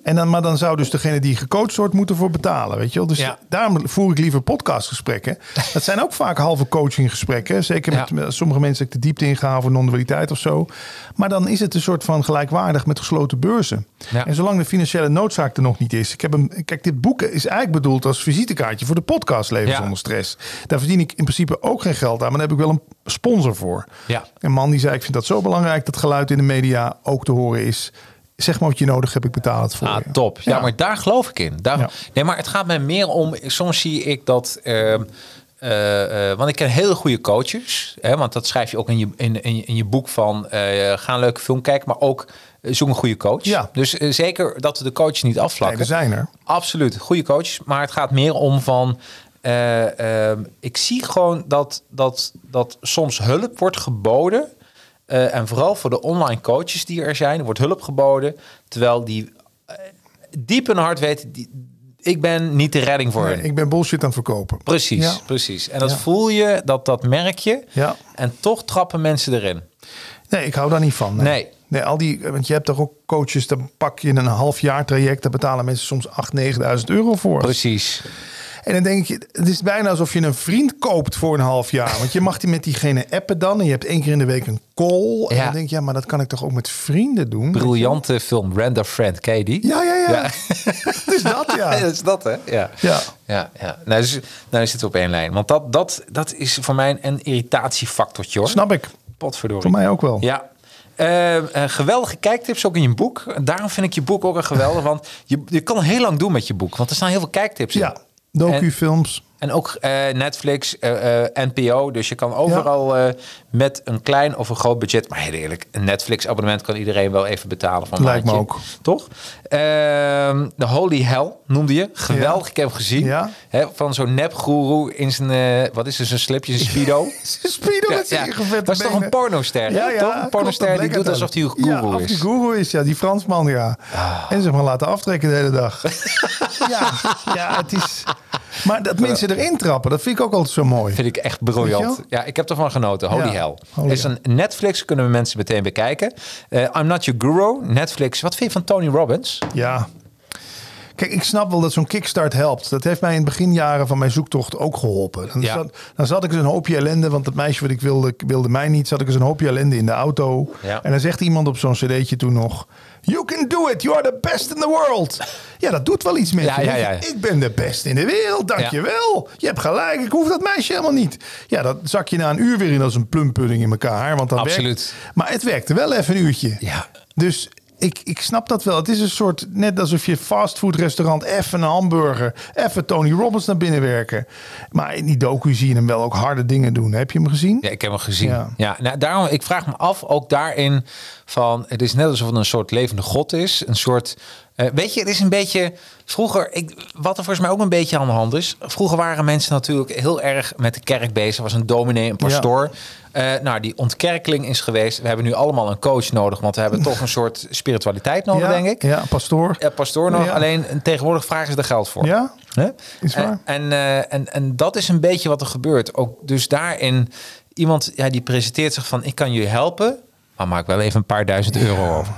en dan, maar dan zou dus degene die gecoacht wordt moeten voor betalen. Weet je wel? Dus Ja. daarom voer ik liever podcastgesprekken. <laughs> Dat zijn ook vaak halve coachinggesprekken. Zeker met, Ja. met sommige mensen dat ik de diepte inga voor non-dualiteit of zo. Maar dan is het een soort van gelijkwaardig met gesloten beurzen. Ja. En zolang de financiële noodzaak er nog niet is. Ik heb een, kijk, dit boek is eigenlijk bedoeld als visitekaartje voor de podcast Leven Ja. zonder stress. Daar verdien ik in principe ook geen geld aan, maar daar heb ik wel een sponsor voor. Ja. Een man die zei: Ik vind dat zo belangrijk dat geluid in de media ook te horen is. Zeg maar wat je nodig hebt, ik betaal het voor. Ah, je. top. Ja, maar daar geloof ik in. Daar, Ja. Nee, maar het gaat mij meer om. Soms zie ik dat. eh, want ik ken hele goede coaches. Hè, want dat schrijf je ook in je, in, in, je- in je boek van. eh, ga een leuke film kijken, maar ook zoek een goede coach. Ja. Dus zeker dat we de coaches niet afvlakken. Nee, er zijn er. Absoluut, goede coaches. Maar het gaat meer om van. Eh, ehm, ik zie gewoon dat, dat, dat soms hulp wordt geboden. eh, en vooral voor de online coaches die er zijn, wordt hulp geboden. Terwijl die eh, diep in hart weten, die, ik ben niet de redding voor Nee, hen. ik ben bullshit aan het verkopen. Precies, Ja. precies. En dat Ja. voel je, dat, dat merk je. Ja. En toch trappen mensen erin. Nee, ik hou daar niet van. Nee. Nee. Nee, al die, want je hebt toch ook coaches, dan pak je een half jaar traject, daar betalen mensen soms 8.000, 9.000 euro voor. Precies. En dan denk je, het is bijna alsof je een vriend koopt voor een half jaar. Want je mag die met diegene appen dan. En je hebt één keer in de week een call. En Ja. dan denk je, ja, maar dat kan ik toch ook met vrienden doen? Briljante film, Random Friend, ken je die? Ja, ja, ja. Ja. <laughs> Het is dat, ja. <laughs> Ja, dat is dat, hè? Ja. Ja. Ja, ja. Nou, dus, nou, zitten we op één lijn. Want dat, dat, dat is voor mij een irritatiefactortje, hoor. Snap ik. Potverdorie. Voor mij ook wel. Ja. Eh, geweldige kijktips ook in je boek. Daarom vind ik je boek ook een geweldig. Want je, je kan heel lang doen met je boek. Want er staan heel veel kijktips in. Ja, docufilms. En ook eh, Netflix, eh, eh, NPO. Dus je kan overal met een klein of een groot budget. Maar heel eerlijk, een Netflix-abonnement kan iedereen wel even betalen. Van Lijkt me ook. Toch? Ehm, de Holy Hell noemde je. Geweldig, Ja. ik heb gezien. Ja. Hè, van zo'n nep-goeroe in zijn, wat is het, zijn slipje, zijn speedo. <laughs> Speedo met Ja, zijn ingevette Dat is toch een pornoster? Ja, ja, toch? Een pornoster die doet alsof hij goeroe ja, of is. die guru is, ja. Die Fransman, ja. En zeg maar laten aftrekken de hele dag. <laughs> ja, ja, het is... Maar dat mensen erin trappen, dat vind ik ook altijd zo mooi. Vind ik echt briljant. Ja, ik heb ervan genoten. Holy hell. holy is een Netflix, kunnen we mensen meteen bekijken. Eh, I'm Not Your Guru, Netflix. Wat vind je van Tony Robbins? Ja. Kijk, ik snap wel dat zo'n kickstart helpt. Dat heeft mij in het beginjaren van mijn zoektocht ook geholpen. Dan, Ja. zat, dan zat ik eens een hoopje ellende, want het meisje wat ik wilde, wilde mij niet. Zat ik eens een hoopje ellende in de auto. Ja. En dan zegt iemand op zo'n cd'tje toen nog... You can do it, you are the best in the world. Ja, dat doet wel iets met Ja, je. ja, ja. Ik ben de beste in de wereld, dankjewel. Je hebt gelijk, ik hoef dat meisje helemaal niet. Ja, dat zak je na een uur weer in als een plumpudding in elkaar. Want dan Absoluut. Werkt, maar het werkte wel even een uurtje. Ja. Dus ik, ik snap dat wel. Het is een soort, net alsof je fastfoodrestaurant even een hamburger, even Tony Robbins naar binnen werken. Maar in die docu zie je hem wel ook harde dingen doen. Heb je hem gezien? Ja, ik heb hem gezien. Ja. Ja, nou, daarom, ik vraag me af, ook daarin, van het is net alsof het een soort levende god is. Een soort, eh, weet je, het is een beetje, vroeger, ik, wat er volgens mij ook een beetje aan de hand is. Vroeger waren mensen natuurlijk heel erg met de kerk bezig. was een dominee, een pastoor. Eh, nou, die ontkerkeling is geweest. We hebben nu allemaal een coach nodig, want we hebben toch een soort spiritualiteit nodig, ja, denk ik. Ja, pastoor. Ja, pastoor nog. Ja. Alleen tegenwoordig vragen ze er geld voor. Ja? Is waar. En, en, eh, en, en dat is een beetje wat er gebeurt. Ook dus daarin, iemand ja, die presenteert zich van... ik kan jullie helpen, maar maak wel even een paar duizend euro over.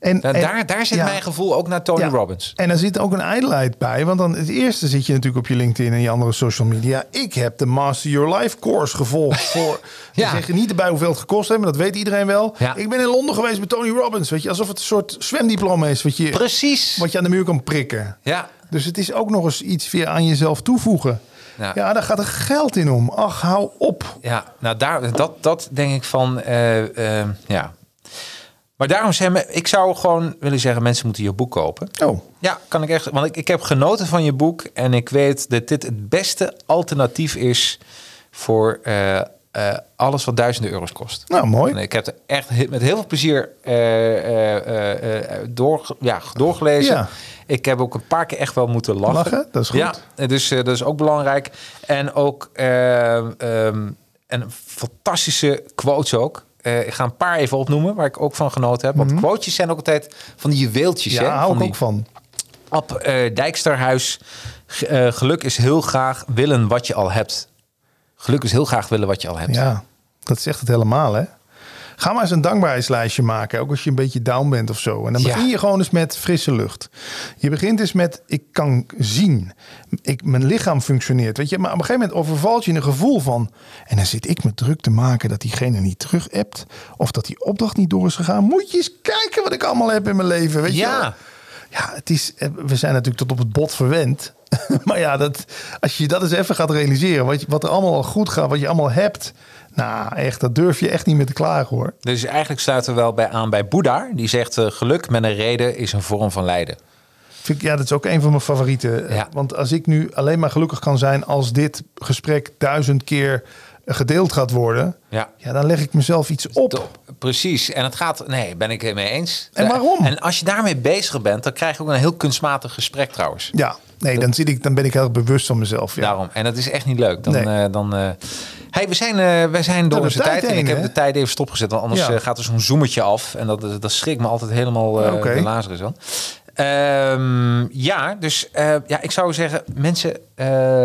En, Nou, en- daar, daar zit ja. mijn gevoel ook naar Tony Ja. Robbins. En er zit ook een ijdelheid bij. Want dan het eerste zit je natuurlijk op je LinkedIn en je andere social media. Ik heb de Master Your Life course gevolgd. <laughs> Voor, Ja. ja. zeg niet erbij hoeveel het gekost heeft, maar dat weet iedereen wel. Ja. Ik ben in Londen geweest met Tony Robbins. Weet je, alsof het een soort zwemdiploma is wat je, Precies. wat je aan de muur kan prikken. Ja. Dus het is ook nog eens iets weer aan jezelf toevoegen. Ja. Ja, daar gaat er geld in om. Ach, hou op. Ja, nou daar, dat, dat denk ik van, eh, eh, ja. Maar daarom zeg ik, ik zou gewoon willen zeggen, mensen moeten je boek kopen. Oh, Ja, kan ik echt. Want ik, ik heb genoten van je boek. En ik weet dat dit het beste alternatief is voor eh, eh, alles wat duizenden euro's kost. nou mooi. En ik heb er echt met heel veel plezier eh, door, ja, doorgelezen. Ja. Ik heb ook een paar keer echt wel moeten lachen. Lachen, dat is goed. Ja, dus dat is ook belangrijk. En ook eh, ehm, en fantastische quotes ook. Eh, ik ga een paar even opnoemen waar ik ook van genoten heb. Want quotes zijn ook altijd van die juweeltjes. Mhm. Ja, hè? hou van ik die, ook van. Ab eh, Dijksterhuis. Eh, geluk is heel graag willen wat je al hebt. Geluk is heel graag willen wat je al hebt. Ja, dat zegt het helemaal, hè? Ga maar eens een dankbaarheidslijstje maken. Ook als je een beetje down bent of zo. En dan begin je gewoon eens met frisse lucht. Je begint eens met, ik kan zien. Ik, mijn lichaam functioneert. Weet je? Maar op een gegeven moment overvalt je een gevoel van... En dan zit ik me druk te maken dat diegene niet terug appt. Of dat die opdracht niet door is gegaan. Moet je eens kijken wat ik allemaal heb in mijn leven. Weet je wel? Ja, het is, eh, we zijn natuurlijk tot op het bot verwend. <laughs> maar ja, dat, als je dat eens even gaat realiseren, wat, je- wat er allemaal al goed gaat, wat je allemaal hebt. Nou, echt, dat durf je echt niet meer te klagen hoor. Dus eigenlijk sluiten we wel bij aan bij Boeddha. Die zegt eh, geluk met een reden is een vorm van lijden. Vind ik, ja, dat is ook een van mijn favorieten. Ja. Want als ik nu alleen maar gelukkig kan zijn als dit gesprek duizend keer gedeeld gaat worden, Ja. ja, dan leg ik mezelf iets op. Top. Precies. En het gaat, nee, ben ik het mee eens. En waarom? En als je daarmee bezig bent, dan krijg je ook een heel kunstmatig gesprek trouwens. Ja, nee, dan, zit ik, dan ben ik heel bewust van mezelf. Ja. Daarom. En dat is echt niet leuk. Dan, Nee. eh, dan, eh, hey, we zijn, eh, wij zijn door onze tijd en ik heb de tijd even stopgezet. Want anders Ja. eh, gaat er zo'n zoemetje af. En dat, dat schrikt me altijd helemaal Oké. de Lazarus aan. Ehm, ja, dus ja, ik zou zeggen, mensen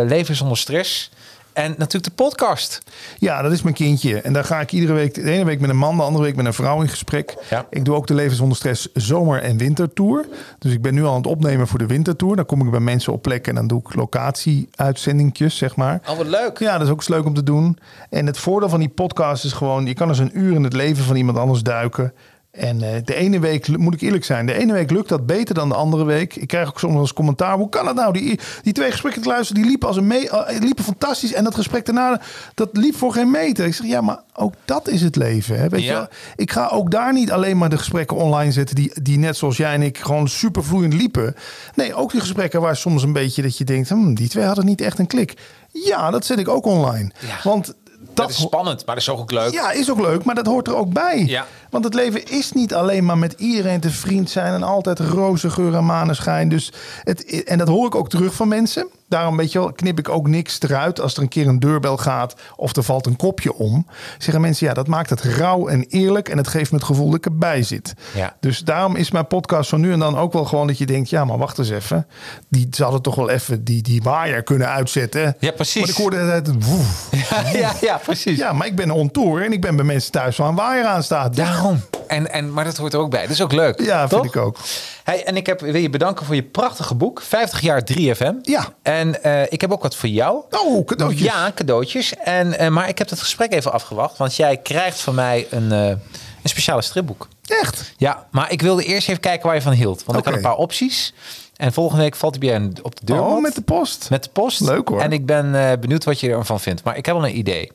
leven zonder stress. En natuurlijk de podcast. Ja, dat is mijn kindje. En daar ga ik iedere week, de ene week met een man, de andere week met een vrouw in gesprek. Ja. Ik doe ook de Leven zonder stress zomer- en wintertour. Dus ik ben nu al aan het opnemen voor de wintertour. Dan kom ik bij mensen op plek en dan doe ik locatie-uitzendingjes, zeg maar. Oh, wat leuk. Ja, dat is ook eens leuk om te doen. En het voordeel van die podcast is gewoon... je kan eens een uur in het leven van iemand anders duiken. En eh, de ene week, moet ik eerlijk zijn... de ene week lukt dat beter dan de andere week. Ik krijg ook soms als commentaar... hoe kan het nou? Die, die twee gesprekken te luisteren, die liepen, als een me eh, liepen fantastisch. En dat gesprek daarna, dat liep voor geen meter. Ik zeg, ja, maar ook dat is het leven. Hè? Weet Ja. je wel? Ik ga ook daar niet alleen maar de gesprekken online zetten... die, die net zoals jij en ik gewoon super vloeiend liepen. Nee, ook die gesprekken waar soms een beetje dat je denkt... Hm, die twee hadden niet echt een klik. Ja, dat zet ik ook online. Ja. Want Dat is spannend, maar dat is ook leuk. ja, is ook leuk, maar dat hoort er ook bij. Ja. Want het leven is niet alleen maar met iedereen te vriend zijn en altijd roze geur en maneschijn. Dus het, en dat hoor ik ook terug van mensen. Daarom weet je wel, knip ik ook niks eruit als er een keer een deurbel gaat of er valt een kopje om. Zeggen mensen, ja, dat maakt het rauw en eerlijk en het geeft me het gevoel dat ik erbij zit. Ja. Dus daarom is mijn podcast zo nu en dan ook wel gewoon dat je denkt, ja, maar wacht eens even. Die ze hadden toch wel even die, die waaier kunnen uitzetten. Ja, precies. Maar ik hoorde het woef. <laughs> Ja, ja, ja, precies. Ja, maar ik ben on tour en ik ben bij mensen thuis waar een waaier aan staat. Daarom. En, en, maar dat hoort er ook bij. Dat is ook leuk. Ja, toch? vind ik ook. Hey, en ik heb, wil je bedanken voor je prachtige boek. 50 jaar 3FM. Ja. En eh, ik heb ook wat voor jou. Oh, cadeautjes. Ja, cadeautjes. En, eh, maar ik heb het gesprek even afgewacht. Want jij krijgt van mij een, eh, een speciale stripboek. Echt? Ja, maar ik wilde eerst even kijken waar je van hield. Want ik had een paar opties. En volgende week valt hij bij je op de deur. Oh, met de post. met de post. Leuk, hoor. En ik ben benieuwd wat je ervan vindt. Maar ik heb al een idee.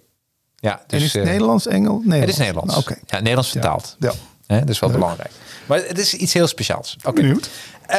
Ja, dus, en is het eh, Nederlands, Engels? Nederlands. Het is Nederlands. Oké. Ja, Nederlands vertaald. Ja. Hè? Dat is wel belangrijk. Maar het is iets heel speciaals. Oké. Benieuwd. Eh,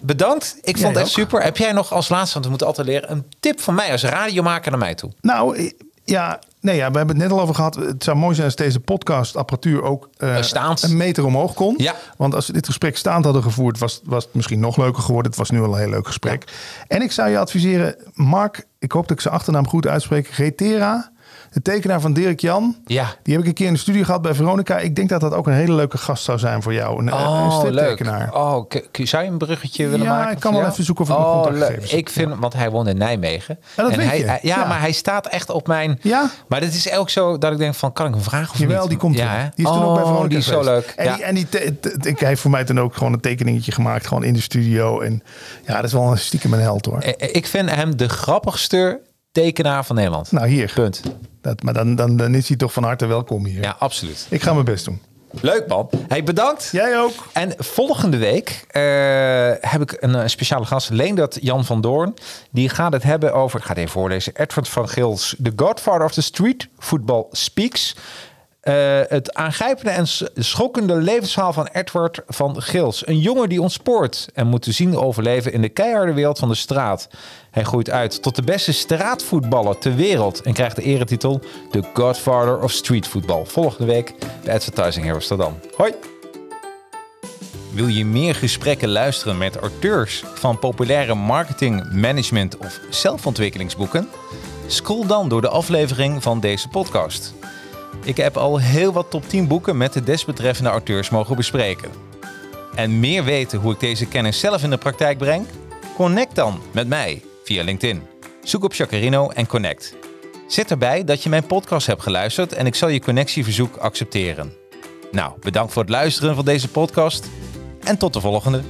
bedankt. Ik vond het echt ook. super. Heb jij nog als laatste, want we moeten altijd leren, een tip van mij als radiomaker naar mij toe? Nou, ja, nee, ja, we hebben het net al over gehad. Het zou mooi zijn als deze podcastapparatuur ook eh, Eh, een meter omhoog kon. Ja. Want als we dit gesprek staand hadden gevoerd, was, was het misschien nog leuker geworden. Het was nu al een heel leuk gesprek. En ik zou je adviseren, Mark, ik hoop dat ik zijn achternaam goed uitspreek, Retera. De tekenaar van Dirk Jan. Ja. Die heb ik een keer in de studio gehad bij Veronica. Ik denk dat dat ook een hele leuke gast zou zijn voor jou. Een, een Oh, leuk. striptekenaar. Oh, k- k- zou je een bruggetje willen Ja, maken? ik kan wel jou? even zoeken of ik oh, contactgegevens leuk. Ik vind, want hij woont in Nijmegen. Ja, dat en weet hij, je. hij- ja, Ja. maar hij staat echt op mijn. Ja? Maar het is ook zo dat ik denk van, kan ik hem vragen of Jawel, niet? die komt ja, er. hè? Die is toen ook bij Oh, Veronica Die is zo geweest. leuk. En, ja. die, en die te- te- te- hij heeft voor mij toen ook gewoon een tekeningetje gemaakt. Gewoon in de studio. En ja, dat is wel een stiekem een held hoor. Eh, Ik vind hem de grappigste tekenaar van Nederland. Nou hier. Punt. Dat, maar dan, dan, dan is hij toch van harte welkom hier. Ja, absoluut. Ik ga mijn best doen. Leuk man. Hey, bedankt. Jij ook. En volgende week eh, heb ik een, eh, speciale gast, Leendert Jan van Doorn. Die gaat het hebben over, ik ga het even voorlezen, Edward van Gils, The Godfather of the Street Football Speaks. Eh, het aangrijpende en schokkende levensverhaal van Edward van Gils. Een jongen die ontspoort en moet te zien overleven in de keiharde wereld van de straat. Hij groeit uit tot de beste straatvoetballer ter wereld en krijgt de eretitel The Godfather of Street Football. Volgende week bij Advertising. Tot dan. Hoi! Wil je meer gesprekken luisteren met auteurs van populaire marketing, management of zelfontwikkelingsboeken? Scroll dan door de aflevering van deze podcast. Ik heb al heel wat top 10 boeken met de desbetreffende auteurs mogen bespreken. En meer weten hoe ik deze kennis zelf in de praktijk breng? Connect dan met mij via LinkedIn. Zoek op Chacarino en connect. Zet erbij dat je mijn podcast hebt geluisterd en ik zal je connectieverzoek accepteren. Nou, bedankt voor het luisteren van deze podcast en tot de volgende.